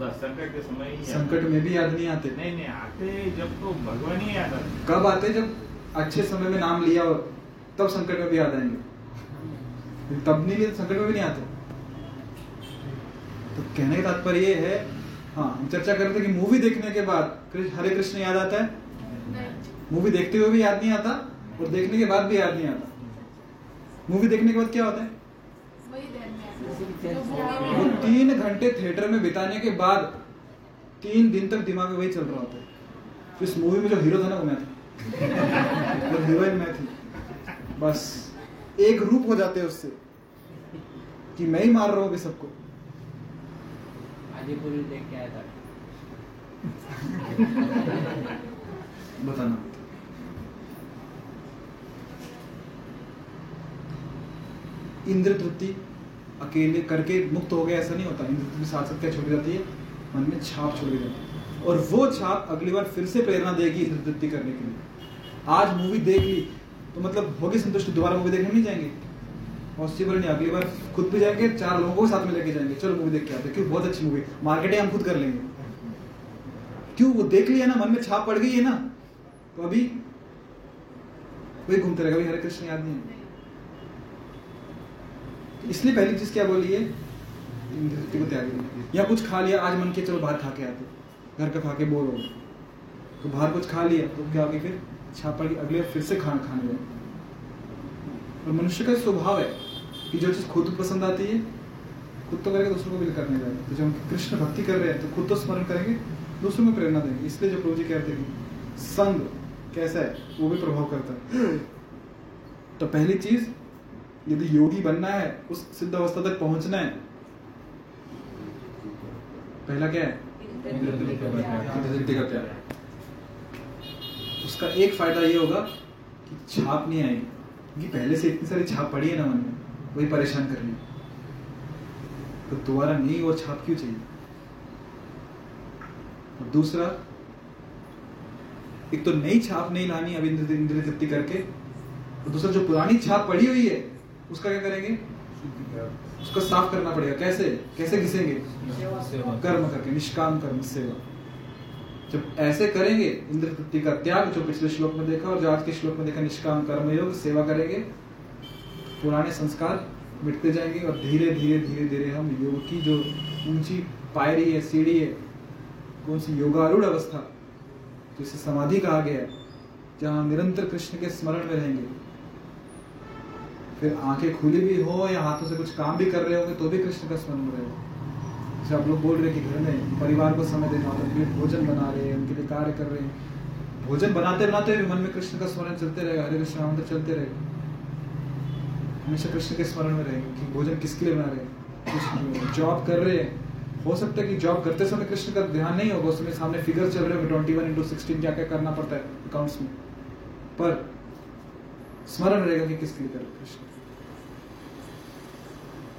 बस संकट के समय ही संकट में भी याद नहीं आते। नहीं नहीं आते जब तो भगवान ही याद आते। कब आते? जब अच्छे समय में नाम लिया हो तब संकट में भी याद आएँगे। तब नहीं लिए संकट में भी नहीं आते। तो कहने का तात्पर्य ये है हाँ हम चर्चा कर रहे थे कि मूवी देखने के बाद हरे कृष्ण याद आता है? मूवी देखते हुए भी याद नहीं आता और देखने के बाद भी याद नहीं आता। मूवी देखने के बाद क्या होता है? वो तीन घंटे थिएटर में बिताने के बाद तीन दिन तक दिमाग में वही चल रहा होता है। तो इस मूवी में जो हीरो था ना वो मैं था। और हीरोइन मैं थी। बस एक रूप हो जाते हैं उससे कि मैं ही मार रहा हूँ अभी सबको। आजी पूरी देख के आया था। बताना। इंद्र तृप्ति अकेले करके मुक्त हो गया ऐसा नहीं होता। इंद्र तृप्ति साथ साथ क्या छोड़ जाती है? मन में छाप छोड़ जाती है। और वो छाप अगली बार फिर से प्रेरणा देगी इंद्र तृप्ति करने के लिए। आज मूवी देख ली तो मतलब होगी संतुष्ट, दोबारा मूवी देखने नहीं जाएँगे? पॉसिबल नहीं, अगली बार खुद भी जाएँगे चार लोगों को साथ में लेके जाएँगे। चलो मूवी देख के आते क्यों बहुत अच्छी मूवी मार्केटिंग हम खुद कर लेंगे। क्यों, वो देख लिया ना, मन में छाप पड़ गई है ना तो अभी वही घूमते रहेगा हरे कृष्ण याद नहीं है। इसलिए पहली चीज़ क्या बोली है? को त्याग या कुछ खा लिया, आज मन के चलो बाहर खा के आते घर का खा के बोर हो तो बाहर कुछ खा लिया तो क्या होगी फिर? छाप पड़ गई। अगले फिर से खाना खाने लगे और मनुष्य का स्वभाव है। कि जो चीज़ खुद पसंद आती है, खुद तो करेंगे दूसरों को भी करने जाएँगे तो जब हम कृष्ण भक्ति कर रहे हैं तो खुद तो स्मरण करेंगे, दूसरों को प्रेरणा देंगे। इसलिए जो प्रभु जी कहते हैं संग कैसा है, वो भी प्रभाव करता है। तो पहली चीज़, यदि योगी बनना है, उस सिद्ध अवस्था तक पहुँचना है, पहला क्या है? का उसका एक फ़ायदा ये होगा कि छाप नहीं आएगी। क्योंकि पहले से इतनी सारी छाप पड़ी है ना मन में। वही परेशान कर रही तो दोबारा नहीं और छाप क्यों चाहिए? और दूसरा, एक तो नई छाप नहीं लानी अब इंद्र इंद्र तृप्ति करके, और दूसरा, जो पुरानी छाप पड़ी हुई है, उसका क्या करेंगे? उसको साफ़ करना पड़ेगा। कैसे? कैसे घिसेंगे? कर्म करके, निष्काम कर्म, सेवा। जब ऐसे करेंगे इंद्र तृप्ति का त्याग, जो पिछले श्लोक में देखा और जो आज के श्लोक में देखा, निष्काम कर्म योग सेवा करेंगे पुराने संस्कार मिटते जाएँगे और धीरे धीरे धीरे धीरे हम योग की जो ऊँची पायरी है, सीढ़ी है, कौन सी योगारूढ़ अवस्था जिसे समाधि कहा गया है, जहाँ निरंतर कृष्ण के स्मरण में रहेंगे। फिर आँखें खुली भी हो या हाथों से कुछ काम भी कर रहे होंगे तो भी कृष्ण का स्मरण रहेगा जैसे आप लोग बोल रहे कि घर में परिवार को समय देना उनके लिए भोजन बना रहे हैं, उनके लिए कार्य कर रहे हैं। भोजन बनाते बनाते भी मन में कृष्ण का स्मरण चलते रहेगा, हरे कृष्ण चलते रहेगा। हमेशा कृष्ण के स्मरण में रहेंगे कि भोजन किसके लिए बना रहे हैं? जॉब कर रहे हैं। हो सकता है कि जॉब करते समय कृष्ण का ध्यान नहीं होगा उसमें सामने फिगर चल रहे होंगे ट्वेंटी वन इंटू सिक्सटीन क्या क्या करना पड़ता है अकाउंट्स में। पर स्मरण रहेगा कि किसके लिए कर कृष्ण।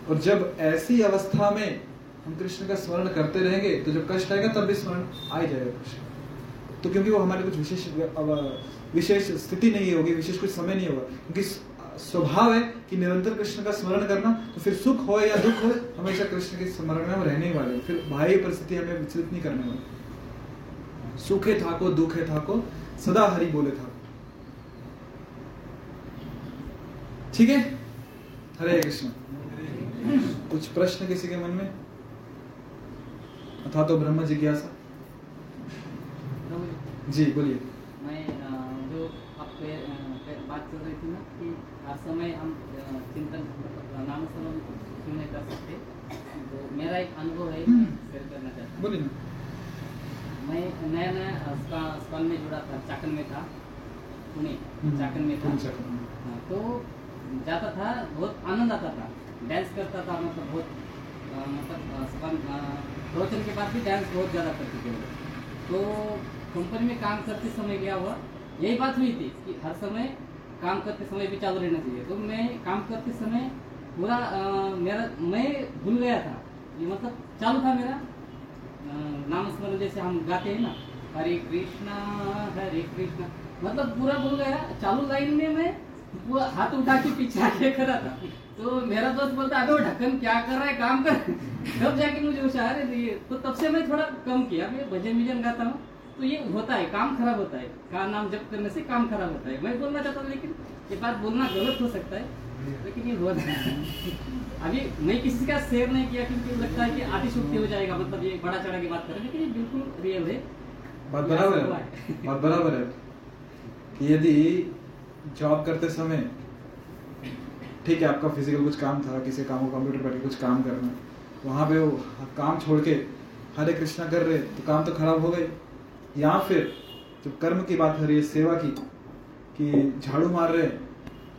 और जब ऐसी अवस्था में हम कृष्ण का स्मरण करते रहेंगे तो जब कष्ट आएगा, तब भी स्मरण आ ही जाएगा कृष्ण। तो क्योंकि वो हमारे कुछ विशेष विशेष स्थिति नहीं होगी, विशेष कुछ समय नहीं होगा, क्योंकि स्वभाव है कि निरंतर कृष्ण का स्मरण करना तो फिर सुख हो या दुख हो हमेशा कृष्ण के स्मरण में हम रहने वाले हैं। फिर बाह्य परिस्थिति हमें विचलित नहीं करने वाली। सुखे था को दुखे था को सदा हरि बोले था ठीक है? हरे कृष्ण। कुछ प्रश्न किसी के मन में? अथा तो ब्रह्म जिज्ञासा। जी बोलिए। मैं जो आप बात कर रही थी ना कि हर समय हम चिंतन नाम स्मरण क्यों नहीं कर सकते? तो मेरा एक अनुभव है शेयर करना चाहता हूँ। बोलिए मैं नया नया स्का- स्कॉल में जुड़ा था चाकन में था पुणे हम्म, चाकन में था। हाँ, तो जाता था बहुत आनंद आता था डांस करता था मतलब बहुत मतलब प्रवचन के बाद भी डांस बहुत ज़्यादा करते थे तो कंपनी में काम करते समय क्या हुआ यही बात हुई थी कि हर समय काम करते समय भी चालू रहना चाहिए। तो मैं काम करते समय पूरा मेरा, मैं भूल गया था। ये मतलब चालू था मेरा। नाम स्मरण जैसे हम गाते हैं ना, हरे कृष्णा हरे कृष्णा। मतलब पूरा भूल गया। चालू लाइन में मैं पूरा हाथ उठा के पीछे आके खड़ा था। तो मेरा दोस्त बोलता, अबे ढक्कन क्या कर रहा है? काम कर। तब जाके मुझे होशियार अरे ये तो तब से मैं थोड़ा कम किया। मैं भजन विजन गाता हूँ। तो ये होता है काम खराब होता है। का नाम जप करने से काम खराब होता है। मैं बोलना चाहता हूँ लेकिन ये बात बोलना गलत हो सकता है लेकिन ये होता है। अभी मैं किसी का शेयर नहीं किया क्योंकि लगता है कि अतिशुक्ति हो जाएगा मतलब ये बड़ा चढ़ा की बात करें लेकिन ये बिल्कुल रियल है। बात बराबर है। बात बराबर है। कि यदि जॉब करते समय ठीक है आपका फ़िज़िकल कुछ काम था किसी काम को कंप्यूटर पर कुछ काम करना वहाँ पे वो काम छोड़ के हरे कृष्णा कर रहे तो काम तो खराब हो गए। या फिर जब कर्म की बात हो रही है सेवा की कि झाड़ू मार रहे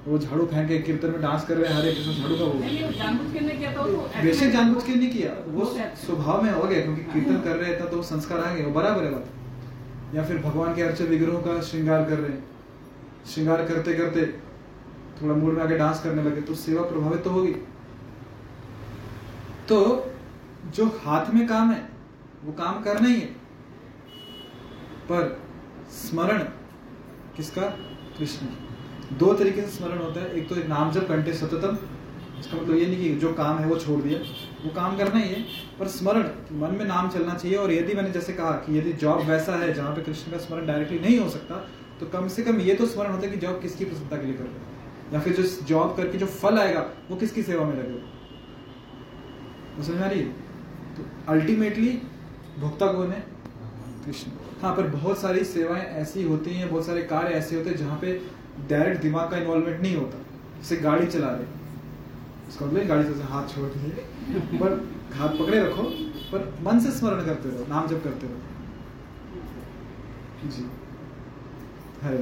वो झाड़ू फेंक के कीर्तन में डांस कर रहे हैं हरे कृष्ण झाड़ू का वो। नहीं जानबूझ के नहीं किया वो। बेशक जानबूझ के नहीं किया वो स्वभाव में हो गया क्योंकि कीर्तन कर रहे थे तो संस्कार आएँगे वो बराबर है बात। या फिर भगवान के अर्चन विग्रहों का श्रृंगार कर रहे हैं। श्रृंगार करते करते थोड़ा मूड में आके डांस करने लगे तो सेवा प्रभावित तो होगी। तो जो हाथ में काम है वो काम करना ही है। पर स्मरण किसका? कृष्ण। दो तरीके से स्मरण होता है। एक तो एक नाम जब कंठे सततम, इसका मतलब ये नहीं कि जो काम है वो छोड़ दिया। वो काम करना ही है, पर स्मरण, मन में नाम चलना चाहिए। और यदि मैंने जैसे कहा कि यदि जॉब वैसा है जहाँ पे कृष्ण का स्मरण डायरेक्टली नहीं हो सकता तो कम से कम ये तो स्मरण होता है कि जॉब किसकी प्रसन्नता के लिए कर या फिर जो जॉब करके जो फल आएगा, वो किसकी सेवा में लगेगा समझ आ रही है? तो अल्टीमेटली भोक्ता कौन है? कृष्ण। हाँ पर बहुत सारी सेवाएँ ऐसी होती हैं, बहुत सारे कार्य ऐसे होते हैं जहाँ पे डायरेक्ट दिमाग का इन्वॉल्वमेंट नहीं होता। जैसे गाड़ी चला रहे इसका मतलब गाड़ी से हाथ छोड़ दिए पर हाथ पकड़े रखो, पर मन से स्मरण करते रहो, नाम जप करते रहो। जी। हरे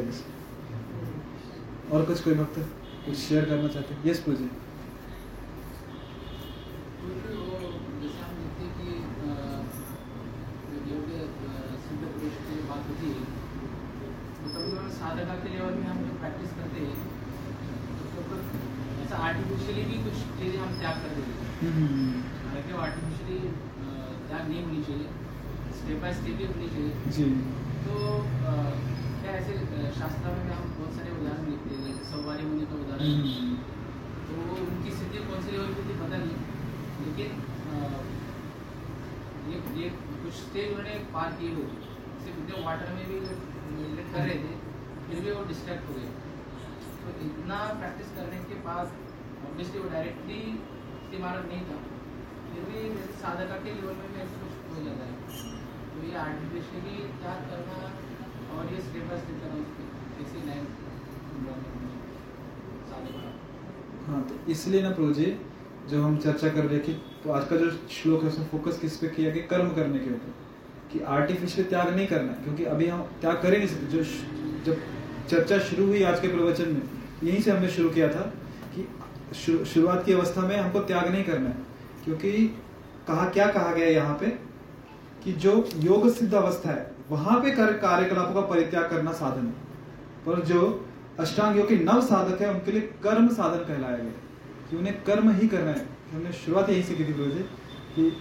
और कुछ कोई भक्त कुछ शेयर करना चाहते हैं? यस पूजिए जैसे हम देखते हैं कि अ, जो योग अ, सिद्ध पुरुष की बात होती है तो कभी साधका के लेवल में हम जो प्रैक्टिस करते हैं। तो ऐसा आर्टिफिशियली भी कुछ चीज़ें हम त्याग कर देते हैं। हालाँकि वो आर्टिफिशियली त्याग नहीं होनी चाहिए। स्टेप बाय स्टेप ही होनी चाहिए। जी। तो क्या ऐसे शास्त्र में हम बहुत सारे उदाहरण लिखते हैं जैसे सवारी का उदाहरण। तो उनकी स्थिति कौन सी लेवल की थी पता नहीं। लेकिन ये ये कुछ स्टेज उन्होंने पार किए हुए सिर्फ़ वाटर में भी कर रहे थे। फिर भी वो डिस्ट्रैक्ट हो गए। तो इतना प्रैक्टिस करने के बाद ऑब्वियसली वो डायरेक्टली इमारत नहीं था। फिर भी साधका के लेवल में ऐसा कुछ हो जाता है। तो ये आर्टिफिशियली क्या करना और ये स्टेप बाय स्टेप करना कैसे लाइन हाँ तो इसलिए ना प्रभु जी जो हम चर्चा कर रहे कि तो आज का जो श्लोक है उसमें फोकस किस पे किया कि कर्म करने के ऊपर, कि आर्टिफिशियल त्याग नहीं करना, क्योंकि अभी हम त्याग कर ही नहीं सकते। जो जब चर्चा शुरू हुई आज के प्रवचन में। यहीं से हमने शुरू किया था कि शुरू- शुरुआत की अवस्था में हमको त्याग नहीं करना है, क्योंकि कहा, क्या कहा गया यहाँ पे? कि जो योग सिद्ध अवस्था है, वहाँ पे कर, कार्यकलापों का परित्याग करना साधन है। पर जो अष्टांग योग के नव साधक है, उनके लिए कर्म साधन कहलाया गया कि उन्हें कर्म ही करना है। हमने शुरुआत यहीं से की थी गुरु कि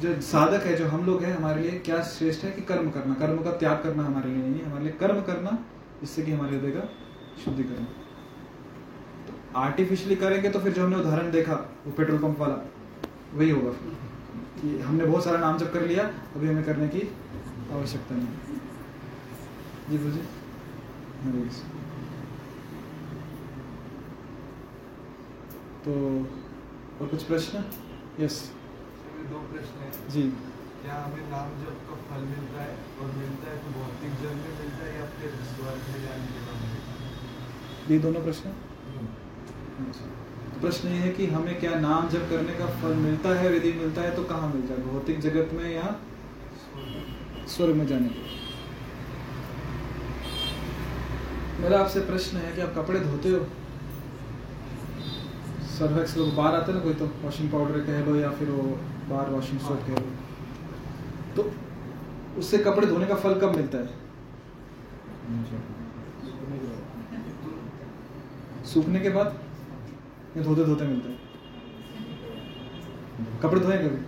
जो साधक है, जो हम लोग हैं, हमारे लिए क्या श्रेष्ठ है कि कर्म करना? कर्म का त्याग करना हमारे लिए नहीं हमारे लिए कर्म करना जिससे कि हमारे हृदय का शुद्धिकरण। तो आर्टिफिशियली करेंगे तो फिर जो हमने उदाहरण देखा वो पेट्रोल पंप वाला वही होगा फिर। कि हमने बहुत सारा नाम जब कर लिया अभी हमें करने की आवश्यकता नहीं। जी हरे कृष्ण। तो और कुछ प्रश्न? यस दो प्रश्न जी। क्या हमें नाम जप का फल मिलता है और मिलता है तो भौतिक जन्म में मिलता है या फिर स्वर्ग में जाने के बाद? ये दोनों प्रश्न। तो प्रश्न ये है कि हमें क्या नाम जप करने का फल मिलता है यदि मिलता है तो कहाँ मिलता है? भौतिक जगत में या स्वर्ग में जाने के मेरा आपसे प्रश्न है कि आप कपड़े धोते हो? सर्फ एक्सेल बार आता है ना कोई तो वॉशिंग पाउडर कह लो या फिर वो बार वॉशिंग सोप कह लो। तो उससे कपड़े धोने का फल कब मिलता है? सूखने के बाद या धोते धोते मिलता है? कपड़े धोए कभी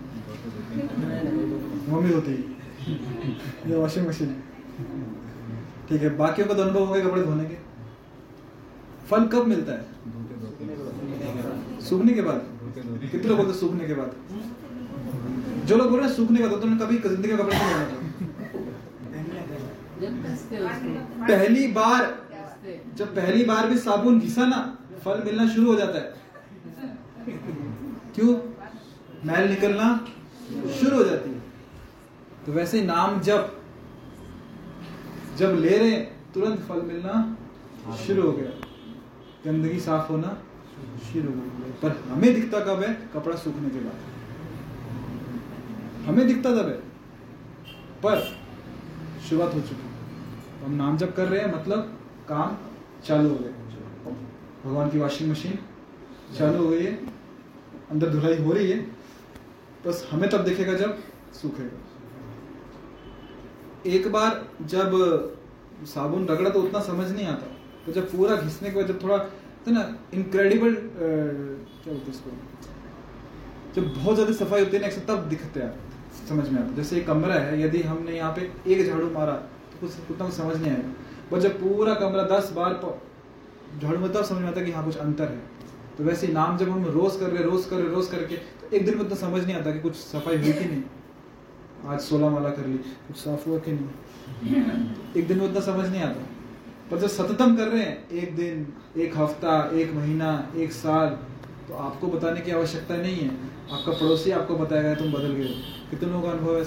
मम्मी धोती है। ये वॉशिंग मशीन है। ठीक है, बाकियों का तो अनुभव हो गया कपड़े धोने के। फल कब मिलता है? सूखने के बाद। कितने लोग बोलते सूखने के बाद? जो लोग बोल रहे हैं, सूखने के तो कभी ज़िंदगी में कपड़े नहीं उसको पहली बार, जब पहली बार भी साबुन घिसा ना, फल मिलना शुरू हो जाता है। क्यों? मैल निकलना शुरू हो जाती है। तो वैसे नाम जब जब ले रहे तुरंत फल मिलना शुरू हो गया। गंदगी साफ़ होना शुरू हो गया। पर हमें दिखता कब है? कपड़ा सूखने के बाद। हमें दिखता तब है पर शुरुआत हो चुकी। हम नाम जब कर रहे हैं मतलब काम चालू हो गया। भगवान की वॉशिंग मशीन चालू हो गई है, अंदर धुलाई हो रही है। बस हमें तब दिखेगा जब सूखेगा। एक बार जब साबुन रगड़ा तो उतना समझ नहीं आता तो जब पूरा घिसने के बाद जब थोड़ा तो ना इनक्रेडिबल क्या बोलते हैं इसको? जब बहुत ज़्यादा सफ़ाई होती है ना तब दिखते हैं समझ में आता जैसे एक कमरा है, यदि हमने यहाँ पे एक झाड़ू मारा तो कुछ उतना समझ नहीं आएगा पर जब पूरा कमरा दस बार झाड़ू में, तब समझ में आता कि हाँ कुछ अंतर है। तो वैसे नाम जब हम रोज कर रहे, रोज कर रहे, रोज करके तो एक दिन में उतना समझ नहीं आता कि कुछ सफ़ाई हुई कि नहीं। आज सोलह माला कर ली, कुछ साफ़ हुआ कि नहीं? एक दिन में उतना समझ नहीं आता। पर जब सततम कर रहे हैं, एक दिन, एक हफ़्ता, एक महीना, एक साल तो आपको बताने की आवश्यकता नहीं है। आपका पड़ोसी आपको बताएगा, तुम बदल गए हो। कितने लोगों का अनुभव है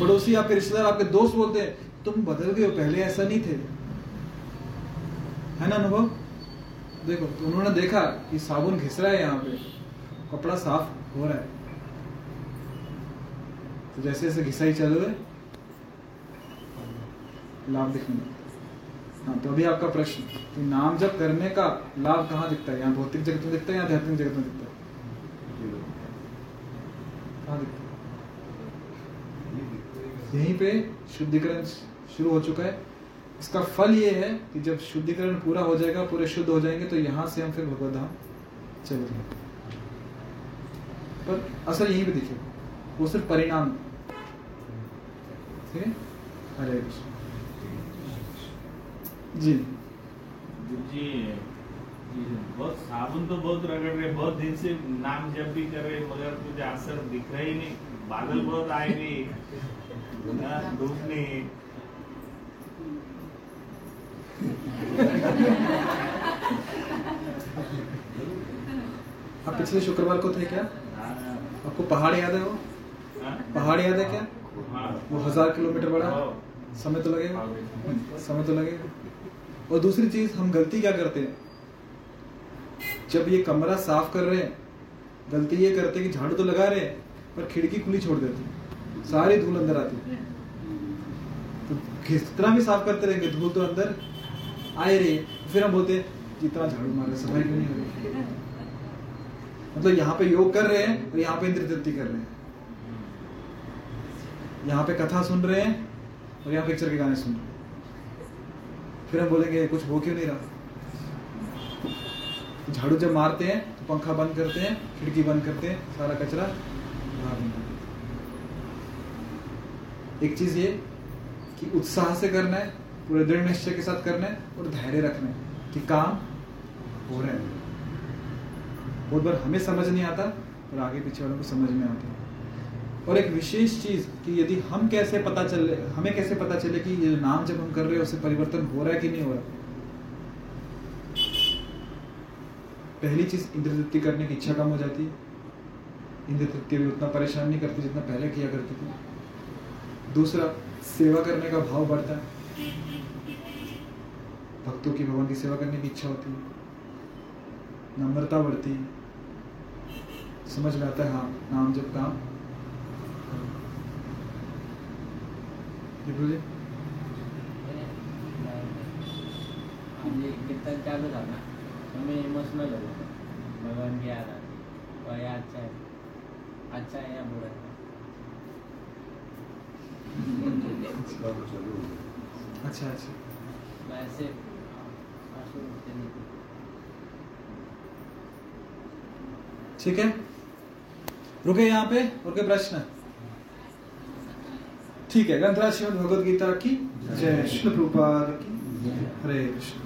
पड़ोसी आपके रिश्तेदार, आपके दोस्त बोलते हैं, तुम बदल गए हो, पहले ऐसा नहीं थे। है ना अनुभव? देखो तो उन्होंने देखा कि साबुन घिस रहा है यहाँ पे, कपड़ा साफ़ हो रहा है। तो जैसे जैसे घिसाई चल रहे लाभ दिखने लगता है। तो अभी आपका प्रश्न। कि नाम जब करने का लाभ कहाँ दिखता है? यहाँ भौतिक जगत में दिखता है या आध्यात्मिक जगत में दिखता है? कहाँ दिखता है? यहीं पे शुद्धिकरण शुरू हो चुका है। इसका फल ये है कि जब शुद्धिकरण पूरा हो जाएगा, पूरे शुद्ध हो जाएँगे तो यहाँ से हम फिर भगवत धाम चले जाएँगे। पर असर यहीं पे दिखेगा वो सिर्फ़ परिणाम। ठीक है? हरे कृष्ण। जी। जी बहुत साबुन तो बहुत रगड़ रहे बहुत दिन से नाम जब भी कर रहे मगर कुछ असर दिख रहा ही नहीं। बादल बहुत आए नहीं धूप नहीं। आप पिछले शुक्रवार को थे क्या? हाँ, आपको पहाड़ याद है वो? हाँ, पहाड़ याद है क्या? हाँ, वो हज़ार किलोमीटर बड़ा। समय तो लगेगा। समय तो लगेगा। और दूसरी चीज़, हम गलती क्या करते हैं? जब ये कमरा साफ़ कर रहे हैं, गलती ये करते हैं कि झाड़ू तो लगा रहे हैं, पर खिड़की खुली छोड़ देते हैं। सारी धूल अंदर आती है। तो कितना भी साफ़ करते रहेंगे, धूल तो अंदर आए रही फिर हम बोलते हैं, जितना झाड़ू मार सफ़ाई क्यों नहीं हो रही? मतलब यहाँ पे योग कर रहे हैं और यहाँ पे इंद्र तृप्ति कर रहे हैं। यहाँ पे कथा सुन रहे हैं और यहाँ पिक्चर के गाने सुन रहे हैं। फिर हम बोलेंगे, कुछ हो क्यों नहीं रहा? झाड़ू जब मारते हैं तो पंखा बंद करते हैं, खिड़की बंद करते हैं, सारा कचरा बाहर। एक चीज़ ये कि उत्साह से करना है, पूरे दृढ़ निश्चय के साथ करना है और धैर्य रखना है कि काम हो रहे हैं। बहुत बार हमें समझ नहीं आता और आगे पीछे वालों को समझ में आता है। और एक विशेष चीज़ कि यदि हम कैसे पता चले, हमें कैसे पता चले कि ये नाम जब हम कर रहे हैं, उससे परिवर्तन हो रहा है कि नहीं हो रहा? पहली चीज़ इंद्र तृप्ति करने की इच्छा कम हो जाती है। इंद्र तृप्ति भी उतना परेशान नहीं करती जितना पहले किया करती थी। दूसरा, सेवा करने का भाव बढ़ता है। भक्तों की भगवान की सेवा करने की इच्छा होती है। नम्रता बढ़ती है। समझ में आता है हाँ नाम जब काम जी बोलिए। म्हणजे कीर्तन चालू झालं हमें इमोशनल जाता है भगवान की याद और अच्छा है। अच्छा है या बुरा है? अच्छा अच्छा। थे। ठीक है। रुके यहाँ पे रुके प्रश्न। ठीक है श्रीमद भगवद गीता की जय। श्री प्रभुपाद की। हरे कृष्ण।